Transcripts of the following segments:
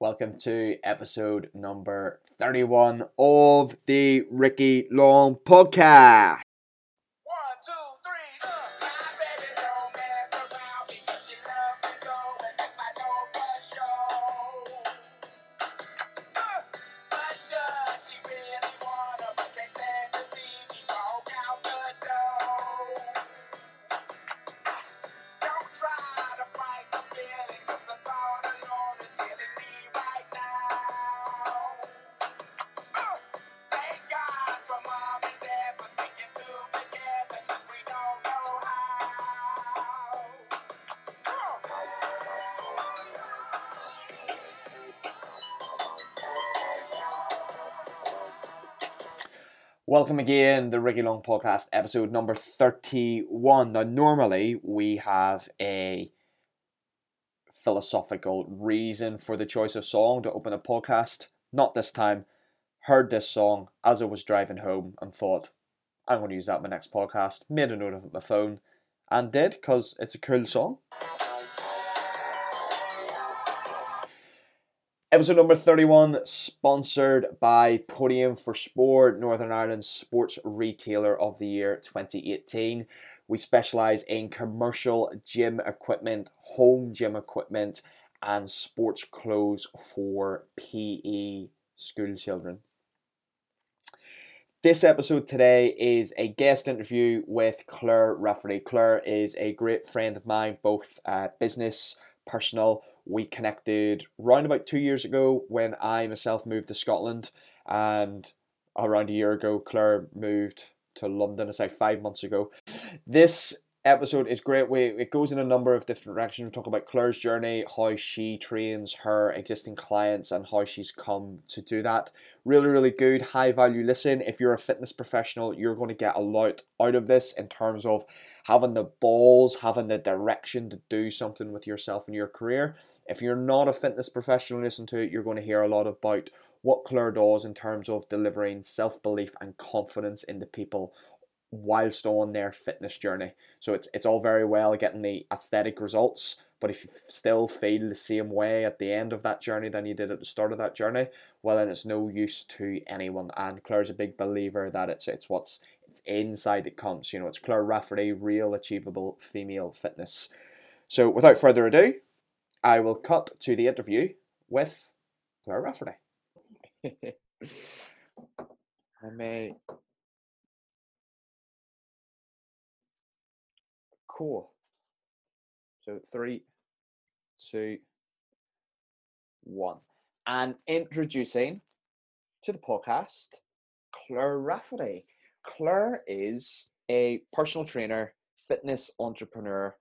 Welcome to episode number 31 of the Ricky Long podcast. Welcome again, the Ricky Long podcast, episode number 31. Now, normally we have a philosophical reason for the choice of song to open a podcast. Not this time. Heard this song as I was driving home and thought, I'm going to use that in my next podcast. Made a note of it on my phone and did because it's a cool song. Episode number 31, sponsored by Podium for Sport, Northern Ireland's Sports Retailer of the Year 2018. We specialise in commercial gym equipment, home gym equipment, and sports clothes for PE school children. This episode today is a guest interview with Clare Rafferty. Clare is a great friend of mine, both uh, business, personal. We connected round about two years ago when I myself moved to Scotland, and around a year ago, Clare moved to London. It's like five months ago. This episode is great. We it goes in a number of different directions. We talk about Clare's journey, how she trains her existing clients, and how she's come to do that. Really, really good, high value listen. If you're a fitness professional, you're going to get a lot out of this in terms of having the balls, having the direction to do something with yourself and your career. If you're not a fitness professional, listen to it. You're going to hear a lot about what Clare does in terms of delivering self belief and confidence into people whilst on their fitness journey. So it's it's all very well getting the aesthetic results, but if you still feel the same way at the end of that journey than you did at the start of that journey, well then it's no use to anyone. And Clare's a big believer that it's it's what's it's inside that counts. You know, it's Clare Rafferty, real achievable female fitness. So without further ado, I will cut to the interview with Clare Rafferty. I may Cool. So three, two, one. And introducing to the podcast, Clare Rafferty. Clare is a personal trainer, fitness entrepreneur.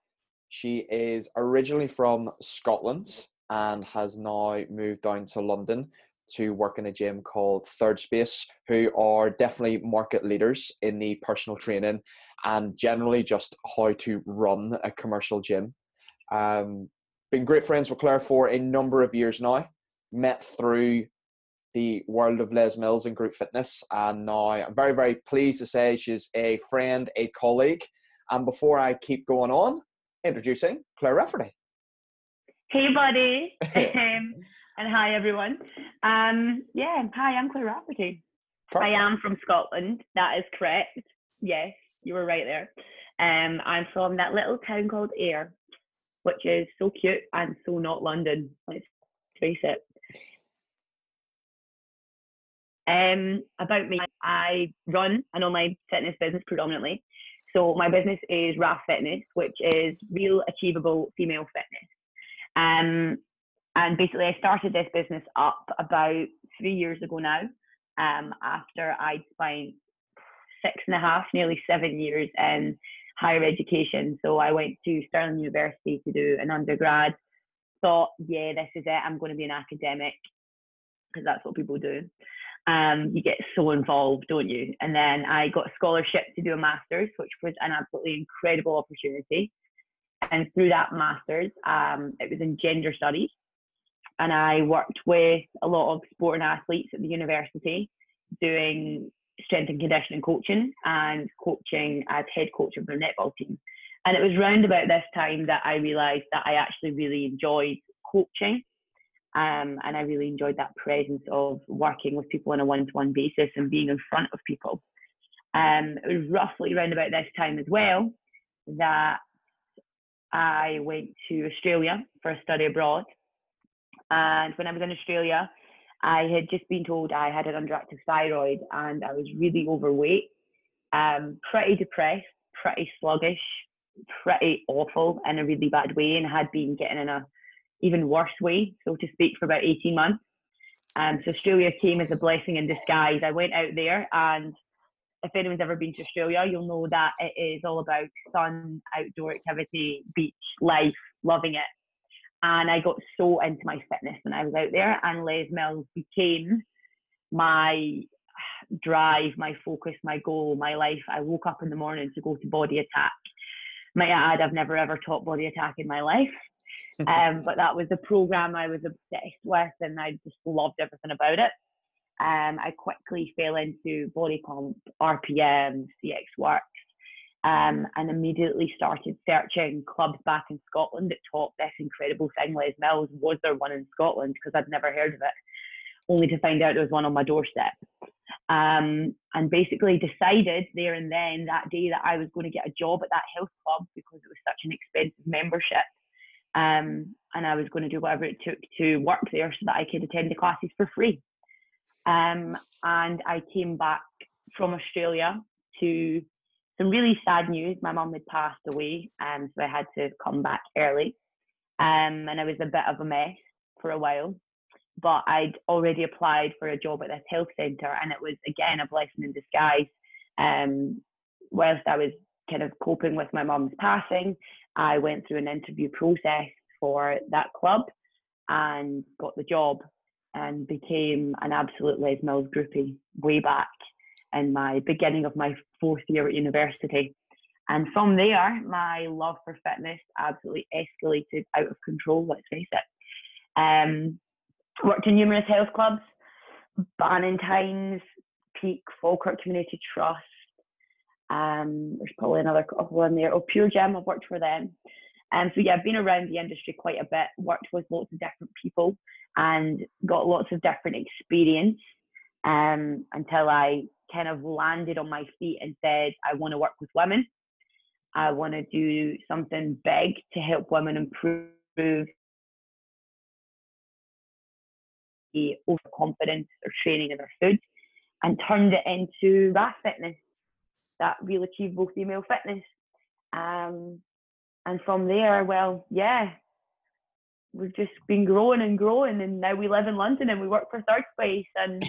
She is originally from Scotland and has now moved down to London to work in a gym called Third Space, who are definitely market leaders in the personal training and generally just how to run a commercial gym. Um, been great friends with Clare for a number of years now. Met through the world of Les Mills and group fitness, and now I'm very, very pleased to say she's a friend, a colleague. And before I keep going on, introducing Clare Rafferty. Hey, buddy. um, and hi, everyone. Um, yeah, hi, I'm Clare Rafferty. I am from Scotland. That is correct. Yes, you were right there. Um, I'm from that little town called Ayr, which is so cute and so not London. Let's face it. Um, about me, I run an online fitness business predominantly. So my business is RAF Fitness, which is real achievable female fitness. Um, and basically, I started this business up about three years ago now, um, after I'd spent six and a half, nearly seven years in higher education. So I went to Stirling University to do an undergrad. Thought, yeah, this is it. I'm going to be an academic because that's what people do. Um, you get so involved, don't you? And then I got a scholarship to do a master's, which was an absolutely incredible opportunity. And through that master's, um, it was in gender studies. And I worked with a lot of sport and athletes at the university doing strength and conditioning coaching and coaching as head coach of their netball team. And it was round about this time that I realised that I actually really enjoyed coaching Um, and I really enjoyed that presence of working with people on a one to one basis and being in front of people. Um, it was roughly around about this time as well that I went to Australia for a study abroad. And when I was in Australia, I had just been told I had an underactive thyroid and I was really overweight, um, pretty depressed, pretty sluggish, pretty awful in a really bad way, and had been getting in a even worse way, so to speak, for about 18 months. Um, so Australia came as a blessing in disguise. I went out there, and if anyone's ever been to Australia, you'll know that it is all about sun, outdoor activity, beach, life, loving it. And I got so into my fitness when I was out there, and Les Mills became my drive, my focus, my goal, my life. I woke up in the morning to go to Body Attack. Might I add, I've never ever taught Body Attack in my life. um, but that was the program I was obsessed with, and I just loved everything about it. Um, I quickly fell into body pump, RPM, CX Works, um, and immediately started searching clubs back in Scotland that taught this incredible thing, Les Mills. Was there one in Scotland? Because I'd never heard of it, only to find out there was one on my doorstep. Um, and basically decided there and then that day that I was going to get a job at that health club because it was such an expensive membership. Um, and I was going to do whatever it took to work there so that I could attend the classes for free. Um, and I came back from Australia to some really sad news. My mum had passed away, um, so I had to come back early. Um, and I was a bit of a mess for a while. But I'd already applied for a job at this health centre, and it was again a blessing in disguise. Um, whilst I was kind of coping with my mum's passing, I went through an interview process for that club and got the job and became an absolute Les Mills groupie way back in my beginning of my fourth year at university. And from there, my love for fitness absolutely escalated out of control, let's face it. Um, worked in numerous health clubs, Ballantynes, Peak, Falkirk Community Trust. Um, there's probably another couple in there. Oh, Pure Gym, I've worked for them. Um, so yeah, I've been around the industry quite a bit, worked with lots of different people and got lots of different experience um, until I kind of landed on my feet and said, I want to work with women. I want to do something big to help women improve the overconfidence or training in their food and turned it into RAF fitness, that real achievable female fitness. Um, and from there, well, yeah, we've just been growing and growing, and now we live in London and we work for Third Space, and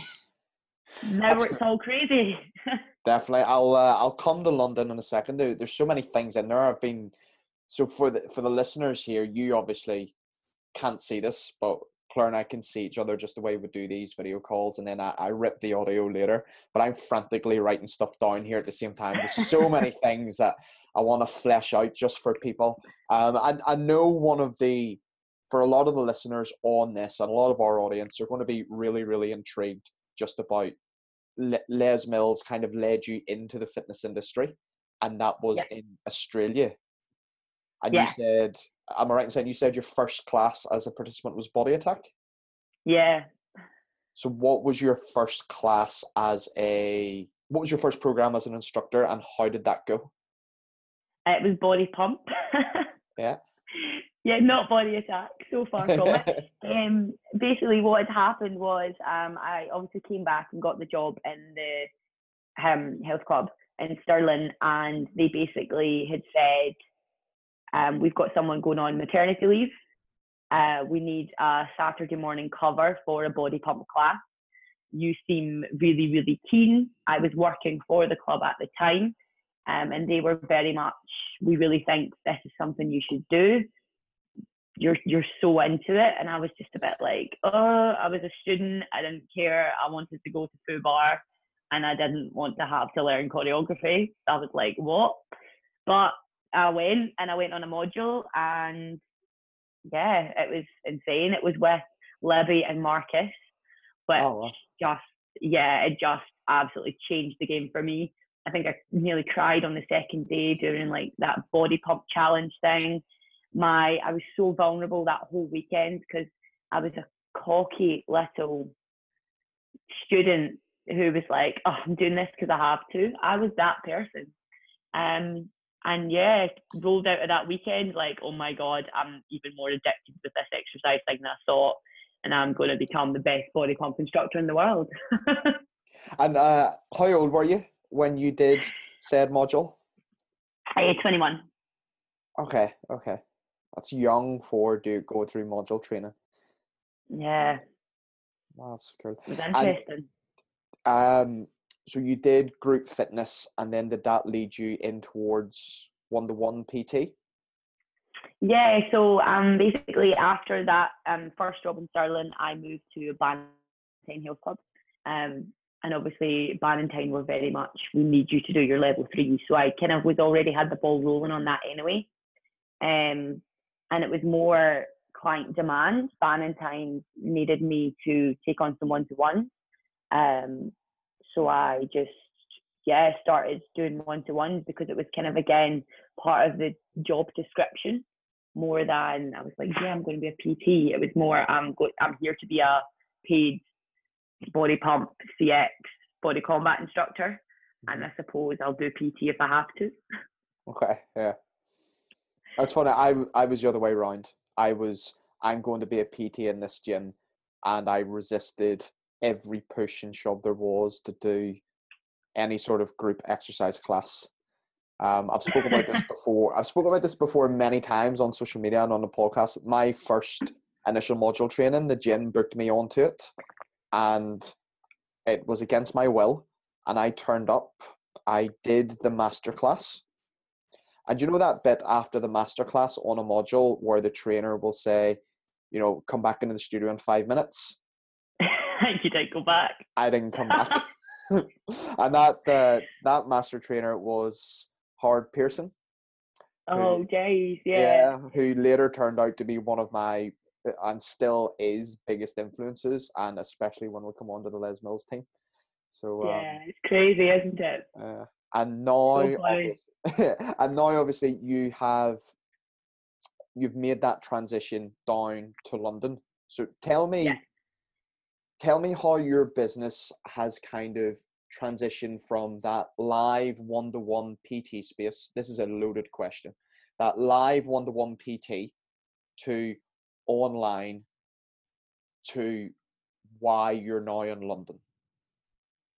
now it's all crazy. Definitely, I'll uh, I'll come to London in a second. There, there's so many things in there. I've been so for the for the listeners here, you obviously can't see this, but Clare and I can see each other just the way we do these video calls, and then I, I rip the audio later. But I'm frantically writing stuff down here at the same time. There's so many things that I want to flesh out just for people. Um, I, I know one of the, for a lot of the listeners on this and a lot of our audience are going to be really, really intrigued just about Le- Les Mills kind of led you into the fitness industry, and that was Yeah. in Australia. And Yeah. you said, am I right in saying you said your first class as a participant was body attack? yeah. So, what was your first class as a? What was your first program as an instructor, and how did that go? It was body pump. Yeah. Yeah, not body attack. So far from it. Um, basically, what had happened was um, I obviously came back and got the job in the um, health club in Stirling, and they basically had said, um, "We've got someone going on maternity leave. Uh, we need a Saturday morning cover for a body pump class. You seem really, really keen. I was working for the club at the time, um, and they were very much, we really think this is something you should do. You're you're so into it, and I was just a bit like, oh, I was a student. I didn't care. I wanted to go to Fubar, and I didn't want to have to learn choreography. I was like, what? But I went, and I went on a module, and yeah, it was insane. It was with Libby and Marcus, which Oh, wow. just yeah, it just absolutely changed the game for me. I think I nearly cried on the second day during like that body pump challenge thing. My I was so vulnerable that whole weekend because I was a cocky little student who was like, "Oh, I'm doing this because I have to." I was that person. Um, and yeah, rolled out of that weekend like, "Oh my god, I'm even more addicted with this exercise thing than I thought." And I'm going to become the best body pump instructor in the world. And uh, how old were you when you did said module? I 21. Okay, okay. That's young for do go through module training. Yeah, That's cool. it was interesting. Um, so you did group fitness, and then did that lead you in towards one to one PT? Yeah, so um, basically after that um, first job in Stirling, I moved to Ballantine Health Club. Um, and obviously Ballantine were very much, we need you to do your level three. So I kind of was already had the ball rolling on that anyway. Um, and it was more client demand. Ballantine needed me to take on some one-to-one. Um, so I just, yeah, started doing one-to-ones because it was kind of, again, part of the job description more than I was like, yeah, I'm going to be a PT. It was more, I'm go- I'm here to be a paid body pump CX body combat instructor, and I suppose I'll do PT if I have to. Okay, yeah. That's funny. I I was the other way around. I was I'm going to be a PT in this gym, and I resisted every push and shove there was to do any sort of group exercise class. Um, I've spoken about this before. I've spoken about this before many times on social media and on the podcast. My first initial module training, the gym booked me onto it, and it was against my will. And I turned up. I did the masterclass. And you know that bit after the masterclass on a module where the trainer will say, you know, come back into the studio in five minutes. you didn't go back. I didn't come back. and that uh, that master trainer was Howard Pearson. Oh, jeez, yeah. Yeah. Who later turned out to be one of my uh, and still is biggest influences, and especially when we come on to the Les Mills team. So um, Yeah, it's crazy, isn't it? uh, and now, obviously, and now, obviously, you have you've made that transition down to London. So tell me, Yeah. Tell me how your business has kind of transitioned from that live one-to-one PT space. This is a loaded question. That live one-to-one PT to online to why you're now in London.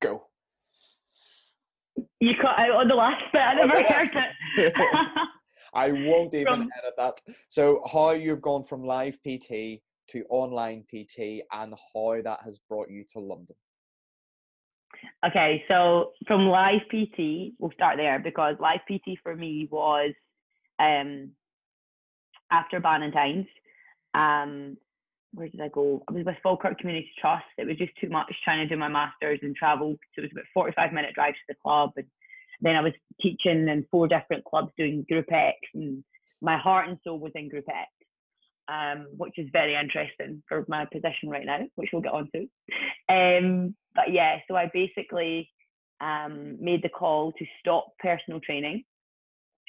Go. You cut out on the last bit. I never heard it. I won't even edit that. So, how you've gone from live PT to online PT and how that has brought you to London. Okay, so from live PT, we'll start there because live PT for me was um, after Ballantines. Um, where did I go? I was with Falkirk Community Trust. It was just too much trying to do my masters and travel. So it was about 45 minute drive to the club. And then I was teaching in four different clubs doing Group X, and my heart and soul was in Group X. Um, which is very interesting for my position right now, which we'll get on to. Um, but yeah, so I basically um, made the call to stop personal training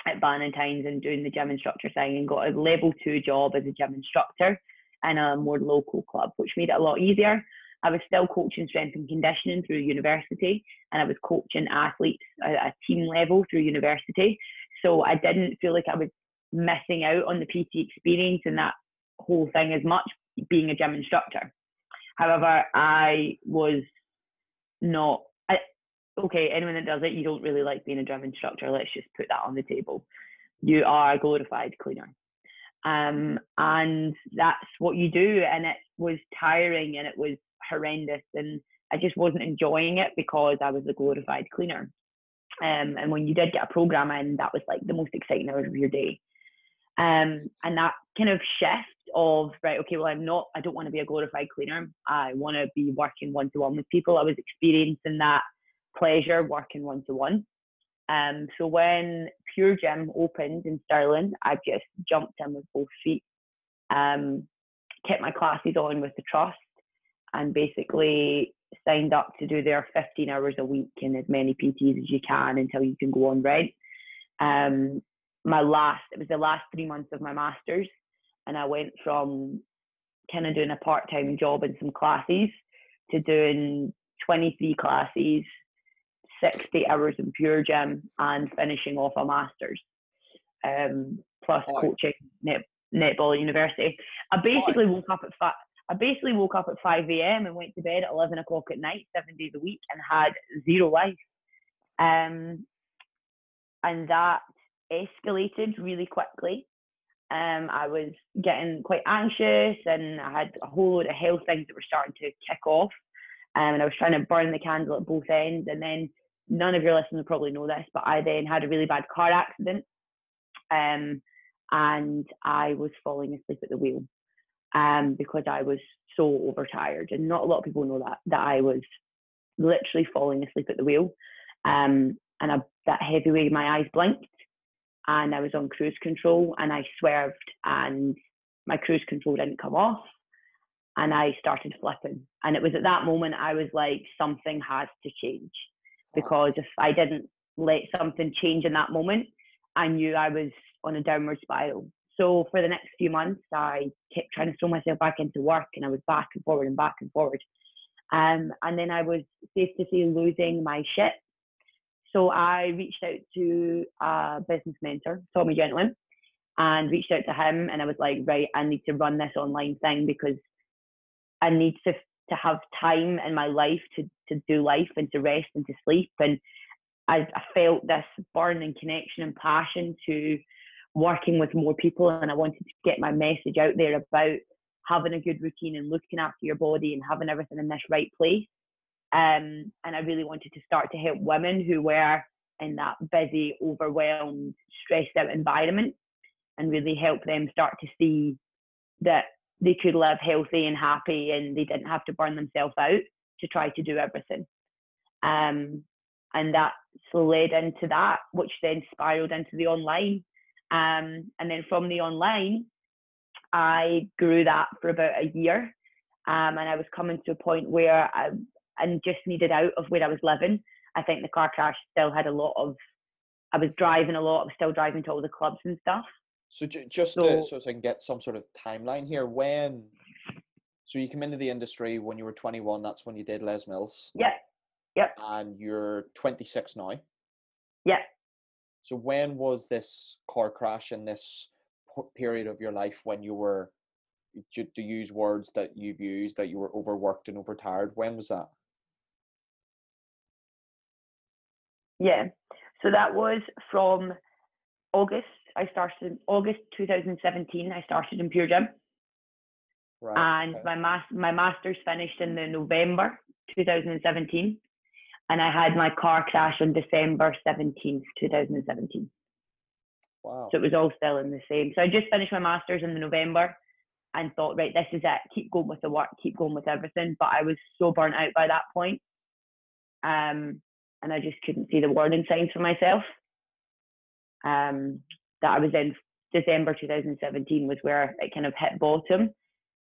at Ballantines and doing the gym instructor thing and got a level two job as a gym instructor in a more local club, which made it a lot easier. I was still coaching strength and conditioning through university and I was coaching athletes at a team level through university. So I didn't feel like I was missing out on the PT experience and that whole thing as much being a gym instructor. However, I was not. I, okay, anyone that does it, you don't really like being a gym instructor. Let's just put that on the table. You are a glorified cleaner, um, and that's what you do. And it was tiring and it was horrendous, and I just wasn't enjoying it because I was a glorified cleaner. Um, and when you did get a program in, that was like the most exciting hours of your day. Um, and that kind of shift of right, okay, well, I'm not, I don't want to be a glorified cleaner. I want to be working one to one with people. I was experiencing that pleasure working one to one. Um, so when Pure Gym opened in Stirling, I just jumped in with both feet. Um, kept my classes on with the trust, and basically signed up to do their 15 hours a week and as many PTs as you can until you can go on rent. Um, my last, it was the last three months of my masters, and I went from kind of doing a part time job in some classes to doing 23 classes, 60 hours in pure gym, and finishing off a master's, um, plus Wow. coaching net, netball at university. I basically woke up at fi- I basically woke up at 5 a.m. and went to bed at 11 o'clock at night, seven days a week, and had zero life. Um, and that escalated really quickly. Um, I was getting quite anxious, and I had a whole load of health things that were starting to kick off. Um, and I was trying to burn the candle at both ends. And then none of your listeners probably know this, but I then had a really bad car accident. Um, and I was falling asleep at the wheel um, because I was so overtired. And not a lot of people know that, that I was literally falling asleep at the wheel. Um, and I, that heavy weight, my eyes blinked and I was on cruise control and I swerved and my cruise control didn't come off and I started flipping. And it was at that moment I was like, something has to change because if I didn't let something change in that moment, I knew I was on a downward spiral. So for the next few months, I kept trying to throw myself back into work and I was back and forward and back and forward. Um, and then I was safe to say losing my shit. So I reached out to a business mentor, Tommy Gentleman, and reached out to him. And I was like, right, I need to run this online thing because I need to to have time in my life to to do life and to rest and to sleep. And I, I felt this burning connection and passion to working with more people, and I wanted to get my message out there about having a good routine and looking after your body and having everything in this right place. Um, and I really wanted to start to help women who were in that busy, overwhelmed, stressed out environment and really help them start to see that they could live healthy and happy and they didn't have to burn themselves out to try to do everything. Um, and that led into that, which then spiraled into the online. Um, and then from the online, I grew that for about a year. Um, and I was coming to a point where I, I just needed out of where I was living. I think the car crash still had a lot of, I was driving a lot, I was still driving to all the clubs and stuff. So ju- just So- to, so I can get some sort of timeline here, when so you came into the industry when you were 21, that's when you did Les Mills, Yeah, yep, and you're 26 now. yeah. So when was this car crash in this p- period of your life when you were to, to use words that you've used that you were overworked and overtired? When was that? Yeah. So that was from August. I started in August 2017. I started in Pure Gym, Right. and okay. my mas- my masters finished in the November 2017, and I had my car crash on December 17th, 2017. Wow. So it was all still in the same. So I just finished my masters in the November, and thought, right, this is it. Keep going with the work. Keep going with everything. But I was so burnt out by that point, um, and I just couldn't see the warning signs for myself. Um, that I was in December 2017 was where it kind of hit bottom.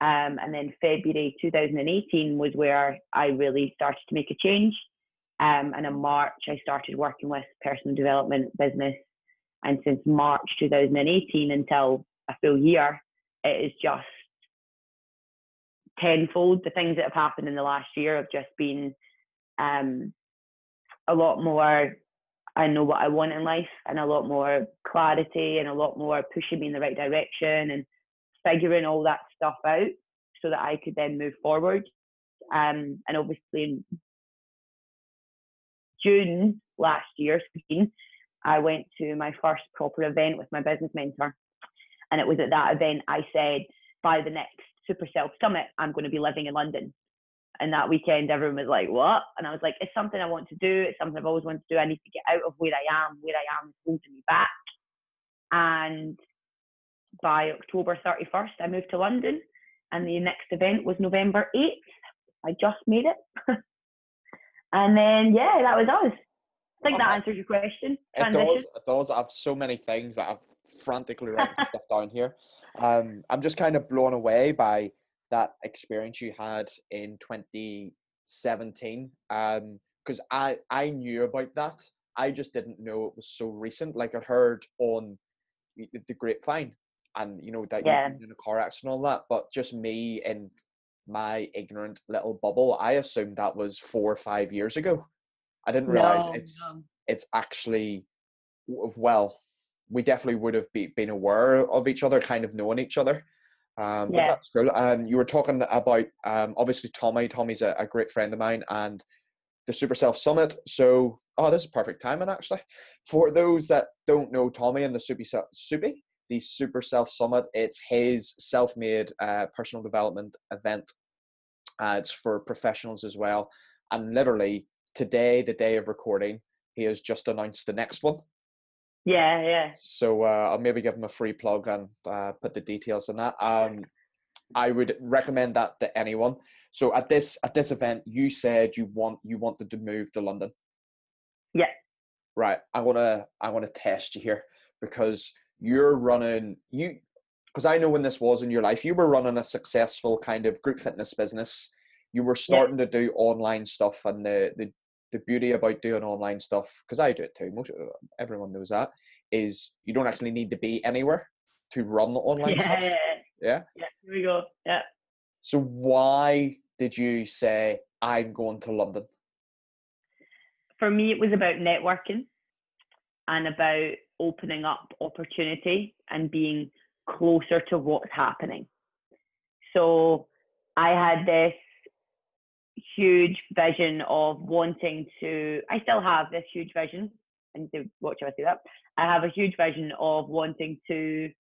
Um, and then February 2018 was where I really started to make a change. Um, and in March, I started working with personal development business. And since March 2018 until a full year, it is just tenfold. The things that have happened in the last year have just been um, a lot more. I know what I want in life, and a lot more clarity, and a lot more pushing me in the right direction, and figuring all that stuff out so that I could then move forward. Um, and obviously, in June last year, I went to my first proper event with my business mentor. And it was at that event I said, by the next Super Self Summit, I'm going to be living in London. And that weekend, everyone was like, what? And I was like, it's something I want to do. It's something I've always wanted to do. I need to get out of where I am. Where I am is holding me back. And by October 31st, I moved to London. And the next event was November 8th. I just made it. and then, yeah, that was us. I think that Okay. answers your question. It Transition. does. It does. I have so many things that I've frantically written stuff down here. Um, I'm just kind of blown away by that experience you had in 2017. Um, because I I knew about that. I just didn't know it was so recent. Like I heard on the grapevine, and you know that Yeah. you've been in a car accident and all that. But just me and my ignorant little bubble, I assumed that was four or five years ago. I didn't realize No, it's no. it's actually well, we definitely would have be, been aware of each other, kind of knowing each other. Um, Yeah. that's cool. Um, you were talking about um, obviously Tommy. Tommy's a, a great friend of mine, and the Super Self Summit. So, oh, this is perfect timing actually. For those that don't know Tommy and the Super Self, Soupy, the Super Self Summit, it's his self-made uh, personal development event. Uh, it's for professionals as well, and literally today, the day of recording, he has just announced the next one. Yeah, yeah. So uh, I'll maybe give him a free plug and uh, put the details on that. Um, I would recommend that to anyone. So at this at this event, you said you want you wanted to move to London. Yeah. Right. I wanna I wanna test you here because you're running you because I know when this was in your life, you were running a successful kind of group fitness business. You were starting to do online stuff, and the the the beauty about doing online stuff because I do it too. Most everyone knows that is you don't actually need to be anywhere to run the online Yeah, stuff. yeah, Yeah. yeah. Here we go. Yeah. So why did you say I'm going to London? For me, it was about networking and about opening up opportunity and being closer to what's happening. So I had this huge vision of wanting to, I still have this huge vision. Need to watch I say that. I have a huge vision of wanting to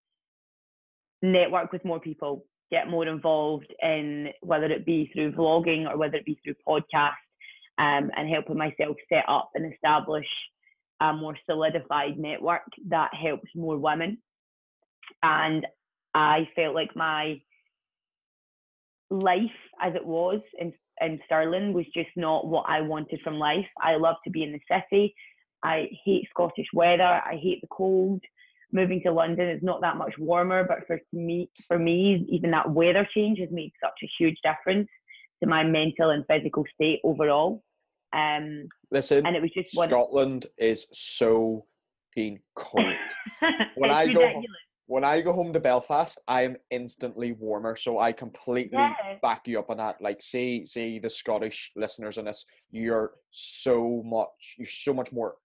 network with more people, get more involved in whether it be through vlogging or whether it be through podcast, um, and helping myself set up and establish a more solidified network that helps more women. And I felt like my life as it was in, in Stirling was just not what I wanted from life. I love to be in the city. I hate Scottish weather. I hate the cold. Moving to London is not that much warmer, but for me, for me, even that weather change has made such a huge difference to my mental and physical state overall. Um, Listen, and it was just one. Scotland is so being cold. When it's I go- ridiculous. When I go home to Belfast, I am instantly warmer. So I completely Yeah. back you up on that. Like, see, see the Scottish listeners in this, you're so much, you're so much more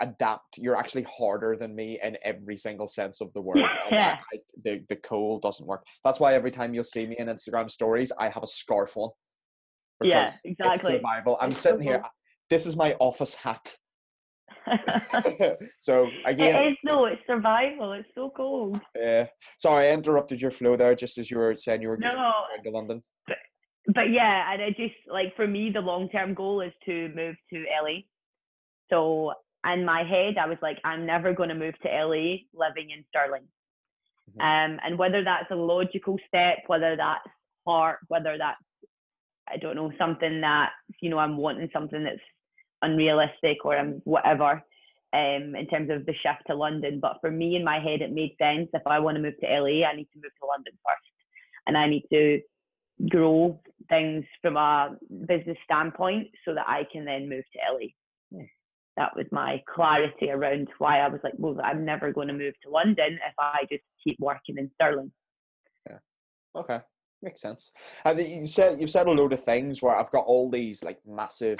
adapt. You're actually harder than me in every single sense of the word. and I- I- the the cold doesn't work. That's why every time you'll see me in Instagram stories, I have a scarf on. Yeah, because it's exactly. survival. I'm It's so sitting here. This is my office hat. so again, it is though. It's survival. It's so cold. uh, sorry, I interrupted your flow there just as you were saying you were going No, to London. but yeah, and I just like for me, the long term goal is to move to LA. So in my head, I was like, I'm never going to move to LA living in Stirling. Mhm. Um, and whether that's a logical step, whether that's hard, whether that's I don't know something that you know I'm wanting something that's unrealistic or I'm whatever. Um, in terms of the shift to London, but for me in my head, it made sense. If I want to move to LA, I need to move to London first, and I need to grow things from a business standpoint so that I can then move to LA. Hmm. That was my clarity around why I was like, well, I'm never going to move to London if I just keep working in Stirling. Yeah. Okay, makes sense. And you said you've said a load of things where I've got all these like massive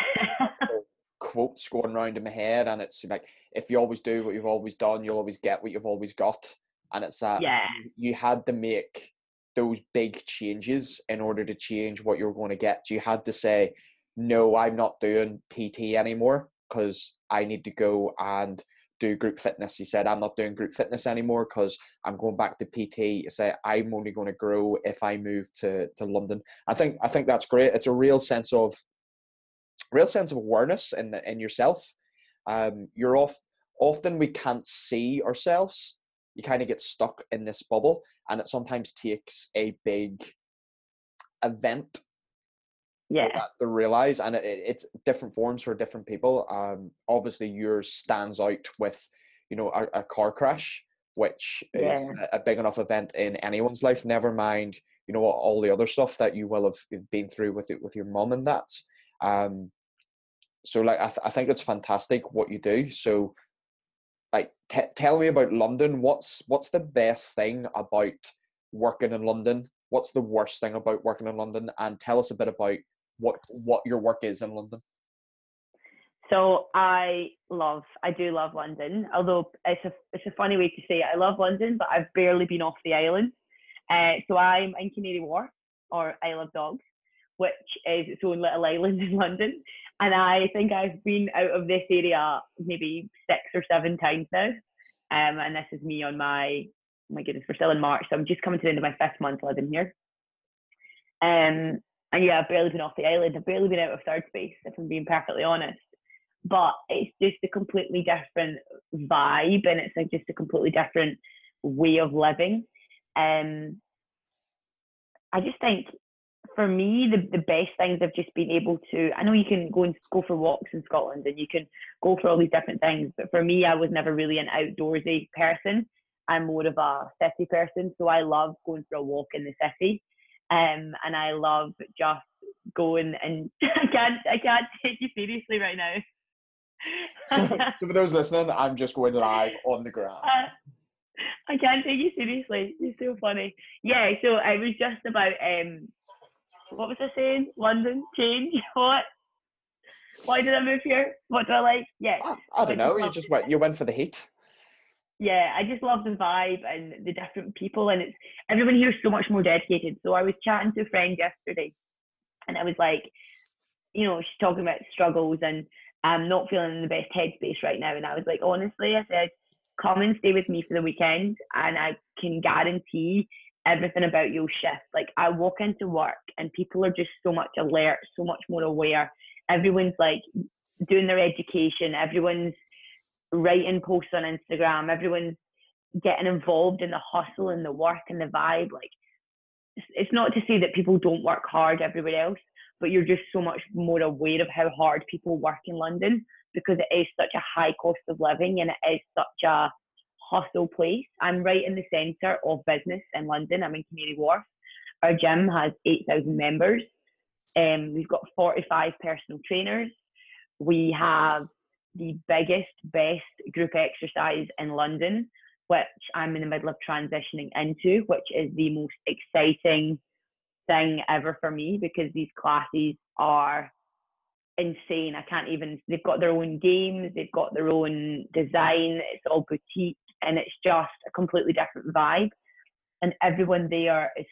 quotes going around in my head, and it's like if you always do what you've always done, you'll always get what you've always got, and it's that yeah, you- had to make those big changes in order to change what you're going to get. You had to say, no, I'm not doing PT anymore because I need to go and do group fitness. He said, I'm not doing group fitness anymore because I'm going back to PT. He said, I'm only going to grow if I move to, to London. I think I think that's great. It's a real sense of real sense of awareness in the, in yourself. Um, you're off often we can't see ourselves you kind of get stuck in this bubble and it sometimes takes a big event yeah, to realize and it, it's different forms for different people um obviously yours stands out with you know a, a car crash which is Yeah. a, a big enough event in anyone's life never mind you know all the other stuff that you will have been through with it with your mum and that um so like I, th- I think it's fantastic what you do so like t- tell me about London. What's what's the best thing about working in London? What's the worst thing about working in London? And tell us a bit about what what your work is in London. So I love, I do love London. Although it's a it's a funny way to say it. I love London, but I've barely been off the island. Uh, so I'm in Canary Wharf or Isle of Dogs, which is its own little island in London. And I think I've been out of this area maybe six or seven times now. Um, and this is me on my oh my goodness, we're still in March, so I'm just coming to the end of my fifth month living here. Um, and yeah, I've barely been off the island. I've barely been out of third space, if I'm being perfectly honest. But it's just a completely different vibe, and it's like just a completely different way of living. Um, I just think for me, the, the best things I've just been able to. I know you can go and go for walks in Scotland and you can go for all these different things, but for me, I was never really an outdoorsy person. I'm more of a city person, so I love going for a walk in the city, um, and I love just going and I can't I can't take you seriously right now. so, so for those listening, I'm just going live on the ground. Uh, I can't take you seriously. You're so funny. Yeah, so I was just about um what was I saying? London, change, what? Why did I move here? What do I like? Yeah. I, I don't know. You just went. You went for the heat. Yeah, I just love the vibe and the different people, and it's everyone here is so much more dedicated. So I was chatting to a friend yesterday, and I was like, you know, she's talking about struggles and I'm not feeling in the best headspace right now. And I was like, honestly, I said, come and stay with me for the weekend, and I can guarantee everything about you'll shift. Like I walk into work and people are just so much alert, so much more aware. Everyone's like doing their education, everyone's writing posts on Instagram, everyone's getting involved in the hustle and the work and the vibe. Like it's not to say that people don't work hard everywhere else, but you're just so much more aware of how hard people work in London because it is such a high cost of living and it is such a hustle place. I'm right in the centre of business in London. I'm in Canary Wharf. Our gym has 8,000 members. Um, we've got 45 personal trainers. We have the biggest, best group exercise in London, which I'm in the middle of transitioning into, which is the most exciting thing ever for me because these classes are insane. I can't even, they've got their own games, they've got their own design, it's all boutique and it's just a completely different vibe. And everyone there is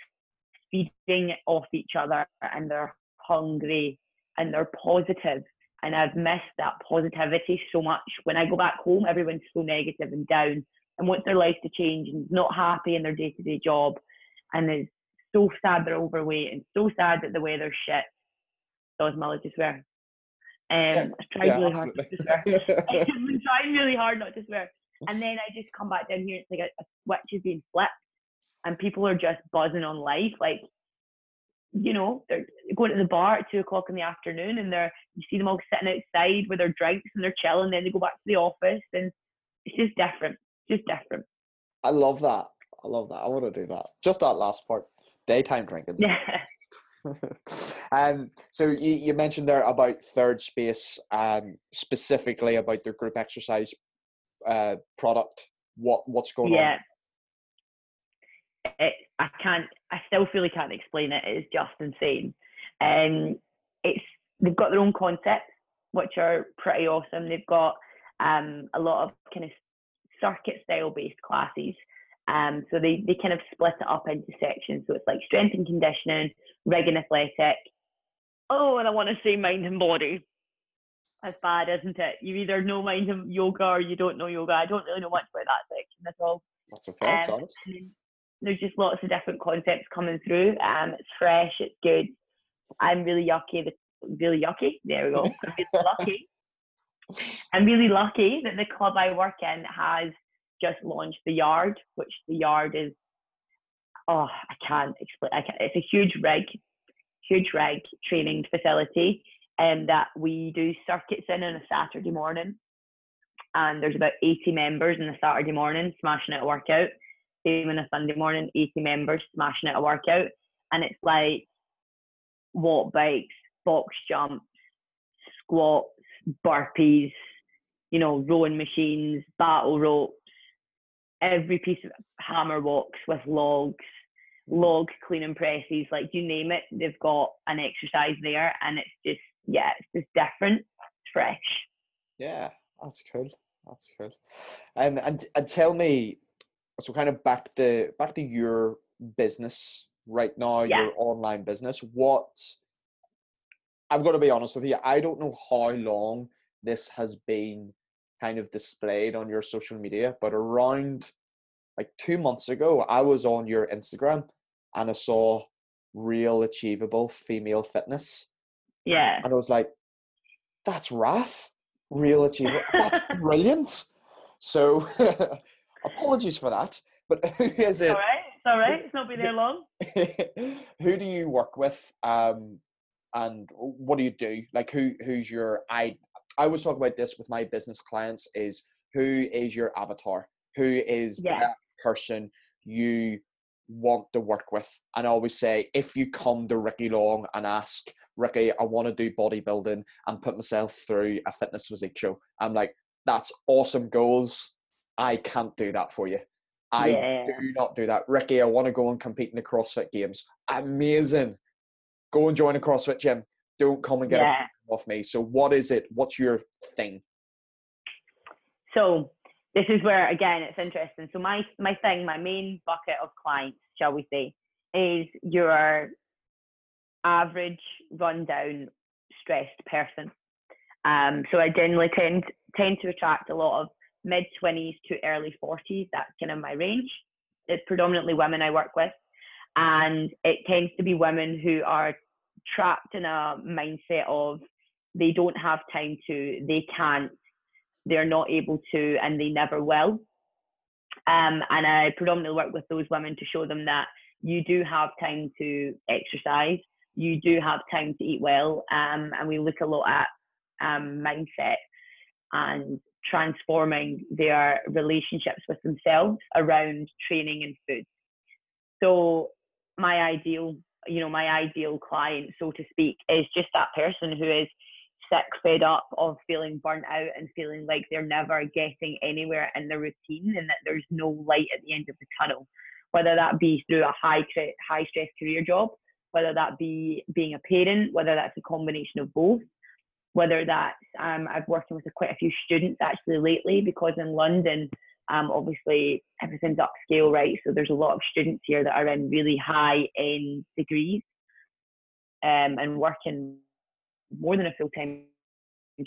feeding off each other and they're hungry and they're positive. And I've missed that positivity so much. When I go back home, everyone's so negative and down and wants their life to change and not happy in their day to day job and is so sad they're overweight and so sad that the weather's shit. So is Molly to swear. Um, yeah, I tried yeah, really absolutely. hard not to swear. I've been trying really hard not to swear. And then I just come back down here, it's like a, a switch is being flipped and people are just buzzing on life. Like, you know, they're going to the bar at two o'clock in the afternoon and they're, you see them all sitting outside with their drinks and they're chilling. Then they go back to the office and it's just different, just different. I love that. I love that. I want to do that. Just that last part, daytime drinking. Yeah. um, so you, you mentioned there about third space, um, specifically about their group exercise uh, product? What what's going yeah. on? It, I can't. I still fully can't explain it. It's just insane. Um, it's they've got their own concepts, which are pretty awesome. They've got um, a lot of kind of circuit style based classes. Um, so they, they kind of split it up into sections. So it's like strength and conditioning, rig and athletic. Oh, and I want to say mind and body as bad, isn't it? You either know mind of yoga or you don't know yoga. I don't really know much about that section at all. That's okay. Um, there's just lots of different concepts coming through. Um, it's fresh, it's good. I'm really yucky. Really yucky. There we go. I'm really lucky. I'm really lucky that the club I work in has just launched the yard, which the yard is. Oh, I can't explain. I can't, it's a huge rig, huge rig training facility um, that we do circuits in on a Saturday morning. And there's about 80 members in the Saturday morning smashing out a workout. Same on a Sunday morning, 80 members smashing out a workout. And it's like walk bikes, box jumps, squats, burpees, you know, rowing machines, battle ropes, every piece of hammer walks with logs, log cleaning presses, like you name it, they've got an exercise there, and it's just yeah, it's just different, it's fresh. Yeah, that's cool. That's cool. Um, and and tell me, so kind of back to back to your business right now, Yeah. your online business. What I've got to be honest with you, I don't know how long this has been kind of displayed on your social media, but around like two months ago, I was on your Instagram and I saw real achievable female fitness. Yeah. And I was like, that's Raf. Real achievement. That's brilliant. So apologies for that. But who is it? all right. It's all right. It's not been there long. who do you work with? Um, and what do you do? Like who who's your I I always talk about this with my business clients is who is your avatar? Who is Yeah. that person you want to work with? And I always say if you come to Ricky Long and ask Ricky, I want to do bodybuilding and put myself through a fitness physique show, I'm like, that's awesome goals. I can't do that for you. I Yeah. do not do that. Ricky, I want to go and compete in the CrossFit Games. Amazing. Go and join a CrossFit gym. Don't come and get Yeah. off me. So, what is it? What's your thing? So this is where again it's interesting. So my my thing, my main bucket of clients, shall we say, is your average rundown stressed person. Um, so I generally tend tend to attract a lot of mid twenties to early forties. That's kind of my range. It's predominantly women I work with, and it tends to be women who are trapped in a mindset of they don't have time to, they can't, they're not able to, and they never will. Um, and I predominantly work with those women to show them that you do have time to exercise, you do have time to eat well, um, and we look a lot at um, mindset and transforming their relationships with themselves around training and food. So my ideal, you know, my ideal client, so to speak, is just that person who is sick, fed up of feeling burnt out and feeling like they're never getting anywhere in their routine and that there's no light at the end of the tunnel, whether that be through a high high stress career job, whether that be being a parent, whether that's a combination of both, whether that's um, I've working with quite a few students actually lately because in London, um, obviously everything's upscale, right? So there's a lot of students here that are in really high end degrees um, and working more than a full time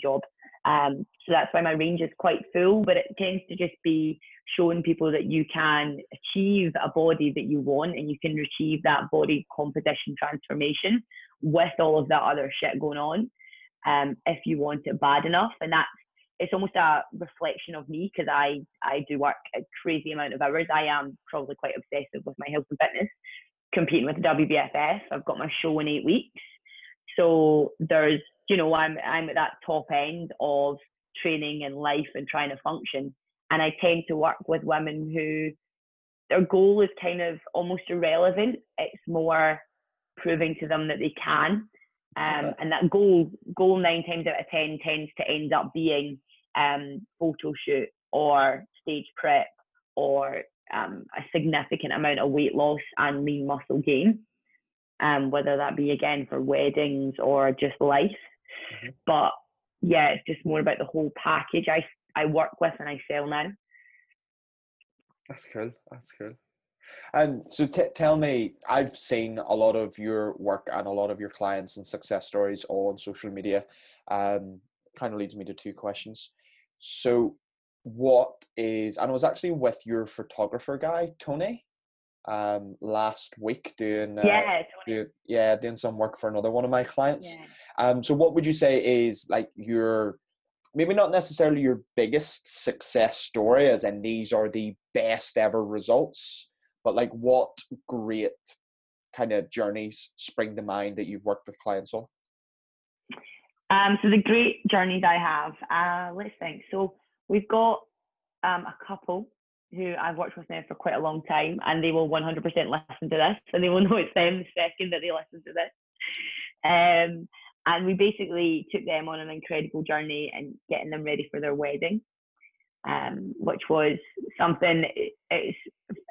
job. Um, so that's why my range is quite full, but it tends to just be showing people that you can achieve a body that you want and you can achieve that body composition transformation with all of that other shit going on um, if you want it bad enough. And that's it's almost a reflection of me because I I do work a crazy amount of hours. I am probably quite obsessive with my health and fitness. Competing with the WBFF, I've got my show in eight weeks. So there's you know I'm I'm at that top end of training and life and trying to function. And I tend to work with women who their goal is kind of almost irrelevant. It's more proving to them that they can. Um, and that goal goal nine times out of ten tends to end up being um, photo shoot or stage prep or um, a significant amount of weight loss and lean muscle gain, um, whether that be again for weddings or just life. Mhm. But yeah, it's just more about the whole package I I work with and I sell now. That's cool. That's cool. And so t- tell me, I've seen a lot of your work and a lot of your clients and success stories on social media. Um, kind of leads me to two questions. So, what is, and I was actually with your photographer guy, Tony, um, last week doing, uh, yeah, Tony. do, yeah, doing some work for another one of my clients. Yeah. Um, so what would you say is like your maybe not necessarily your biggest success story, as in these are the best ever results, but like what great kind of journeys spring to mind that you've worked with clients on? Um, so the great journeys I have, uh, let's think. So we've got um, a couple who I've worked with now for quite a long time, and they will 100% listen to this, and they will know it's them the second that they listen to this. Um, and we basically took them on an incredible journey and getting them ready for their wedding, um, which was something. It's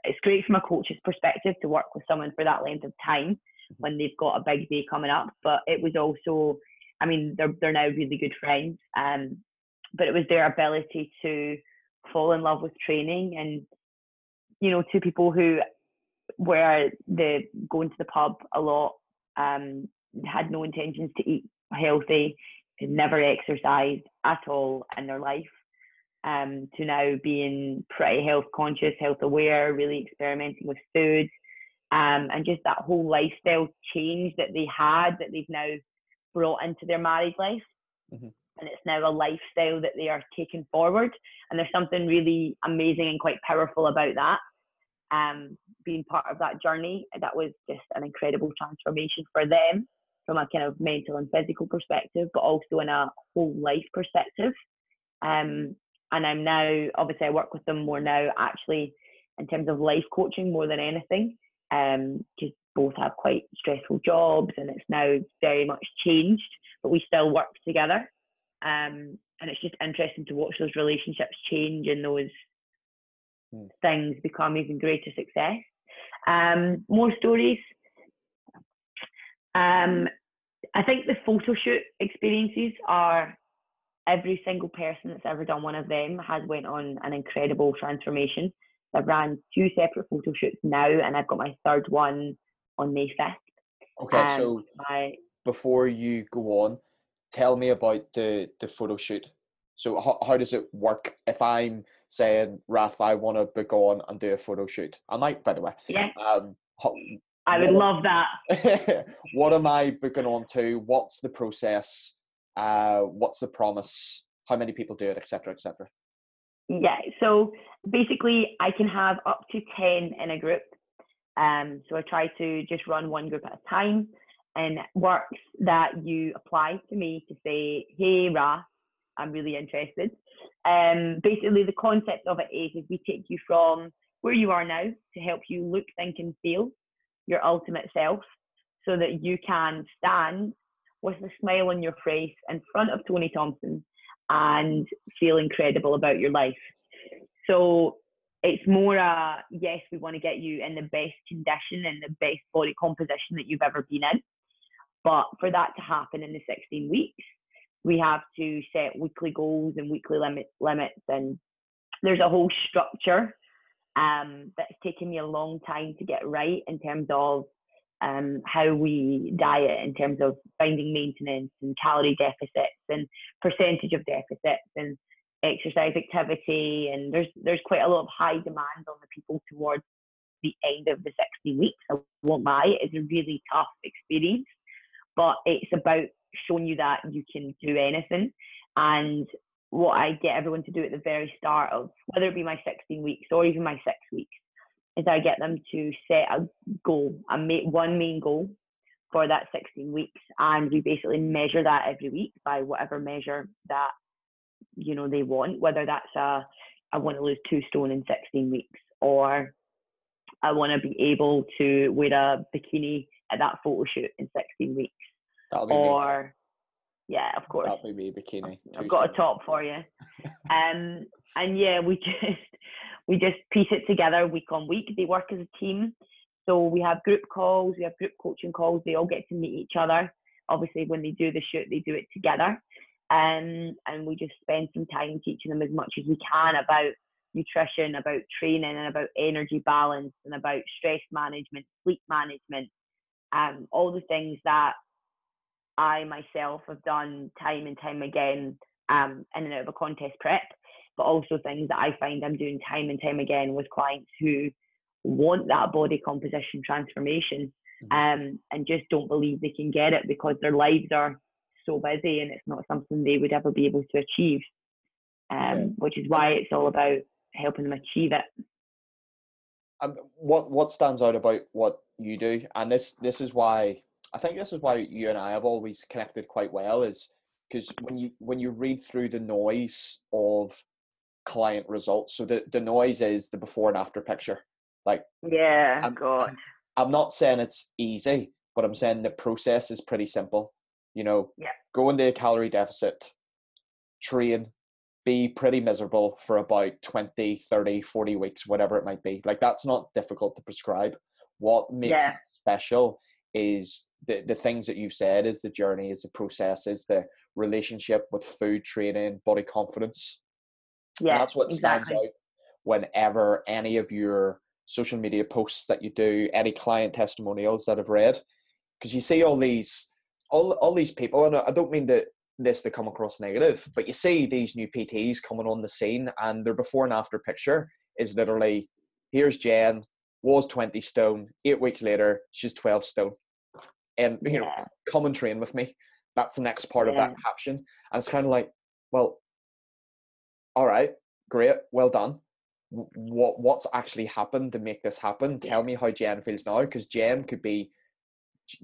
it's great from a coach's perspective to work with someone for that length of time when they've got a big day coming up. But it was also, I mean, they're they're now really good friends. Um, but it was their ability to fall in love with training and you know two people who were the going to the pub a lot um had no intentions to eat healthy never exercised at all in their life um to now being pretty health conscious health aware really experimenting with food um and just that whole lifestyle change that they had that they've now brought into their married life Mhm. And it's now a lifestyle that they are taking forward and there's something really amazing and quite powerful about that um, being part of that journey. That was just an incredible transformation for them from a kind of mental and physical perspective but also in a whole life perspective. Um, and i'm now obviously i work with them more now actually in terms of life coaching more than anything because both have quite stressful jobs and it's now very much changed but we still work together um, and it's just interesting to watch those relationships change and those Hmm. things become even greater success. Um, more stories. Um, I think the photo shoot experiences are every single person that's ever done one of them has went on an incredible transformation. I've ran two separate photo shoots now, and I've got my third one on May fifth. Okay, Um, so my before you go on, tell me about the the photo shoot. So how, how does it work if I'm saying, Raf, I want to book on and do a photo shoot? I might, by the way. yeah, Um, how, I would love that. what am I booking on to? What's the process? Uh, what's the promise? How many people do it, etc., etc. Yeah, so basically, I can have up to 10 in a group. Um, so I try to just run one group at a time. And works that you apply to me to say, hey, Ra, I'm really interested. Um, basically, the concept of it is, is we take you from where you are now to help you look, think, and feel your ultimate self so that you can stand with a smile on your face in front of Tony Thompson and feel incredible about your life. So it's more a yes, we want to get you in the best condition and the best body composition that you've ever been in. But for that to happen in the 16 weeks, we have to set weekly goals and weekly limit, limits, and there's a whole structure um, that's taken me a long time to get right in terms of um, how we diet, in terms of finding maintenance and calorie deficits and percentage of deficits and exercise activity. And there's there's quite a lot of high demand on the people towards the end of the 60 weeks. I won't lie, it's a really tough experience, but it's about showing you that you can do anything. And what I get everyone to do at the very start of whether it be my 16 weeks or even my six weeks is I get them to set a goal, a ma- one main goal for that 16 weeks, and we basically measure that every week by whatever measure that you know they want, whether that's a I want to lose two stone in 16 weeks or I want to be able to wear a bikini at that photo shoot in 16 weeks, That'll be me. or yeah, of course. That'll be me bikini. I've got a top for you. um, and yeah, we just we just piece it together week on week. They work as a team, so we have group calls, we have group coaching calls. They all get to meet each other. Obviously, when they do the shoot, they do it together, um, and we just spend some time teaching them as much as we can about nutrition, about training, and about energy balance, and about stress management, sleep management, um, all the things that I myself have done time and time again um, in and out of a contest prep, but also things that I find I'm doing time and time again with clients who want that body composition transformation um, and just don't believe they can get it because their lives are so busy and it's not something they would ever be able to achieve. Um, Yeah. Which is why it's all about helping them achieve it. and what what stands out about what you do and this this is why i think this is why you and i have always connected quite well is because when you when you read through the noise of client results so the, the noise is the before and after picture like Yeah, I'm- God. i'm not saying it's easy but i'm saying the process is pretty simple You know, Yeah. go into a calorie deficit, train, be pretty miserable for about 20, 30, 40 weeks, whatever it might be. Like that's not difficult to prescribe. What makes Yeah. it special is the, the things that you've said is the journey, is the process, is the relationship with food, training, body confidence. And Yeah, that's what stands out whenever any of your social media posts that you do, any client testimonials that I've read, because you see all these, all all these people, and I don't mean that this to come across negative, but you see these new PTs coming on the scene, and their before and after picture is literally, here's Jen, was twenty stone, eight weeks later she's twelve stone, and you know, Yeah. come and train with me. That's the next part of that caption, and it's kind of like, well, all right, great, well done. What what's actually happened to make this happen? Tell me how Jen feels now, because Jen could be.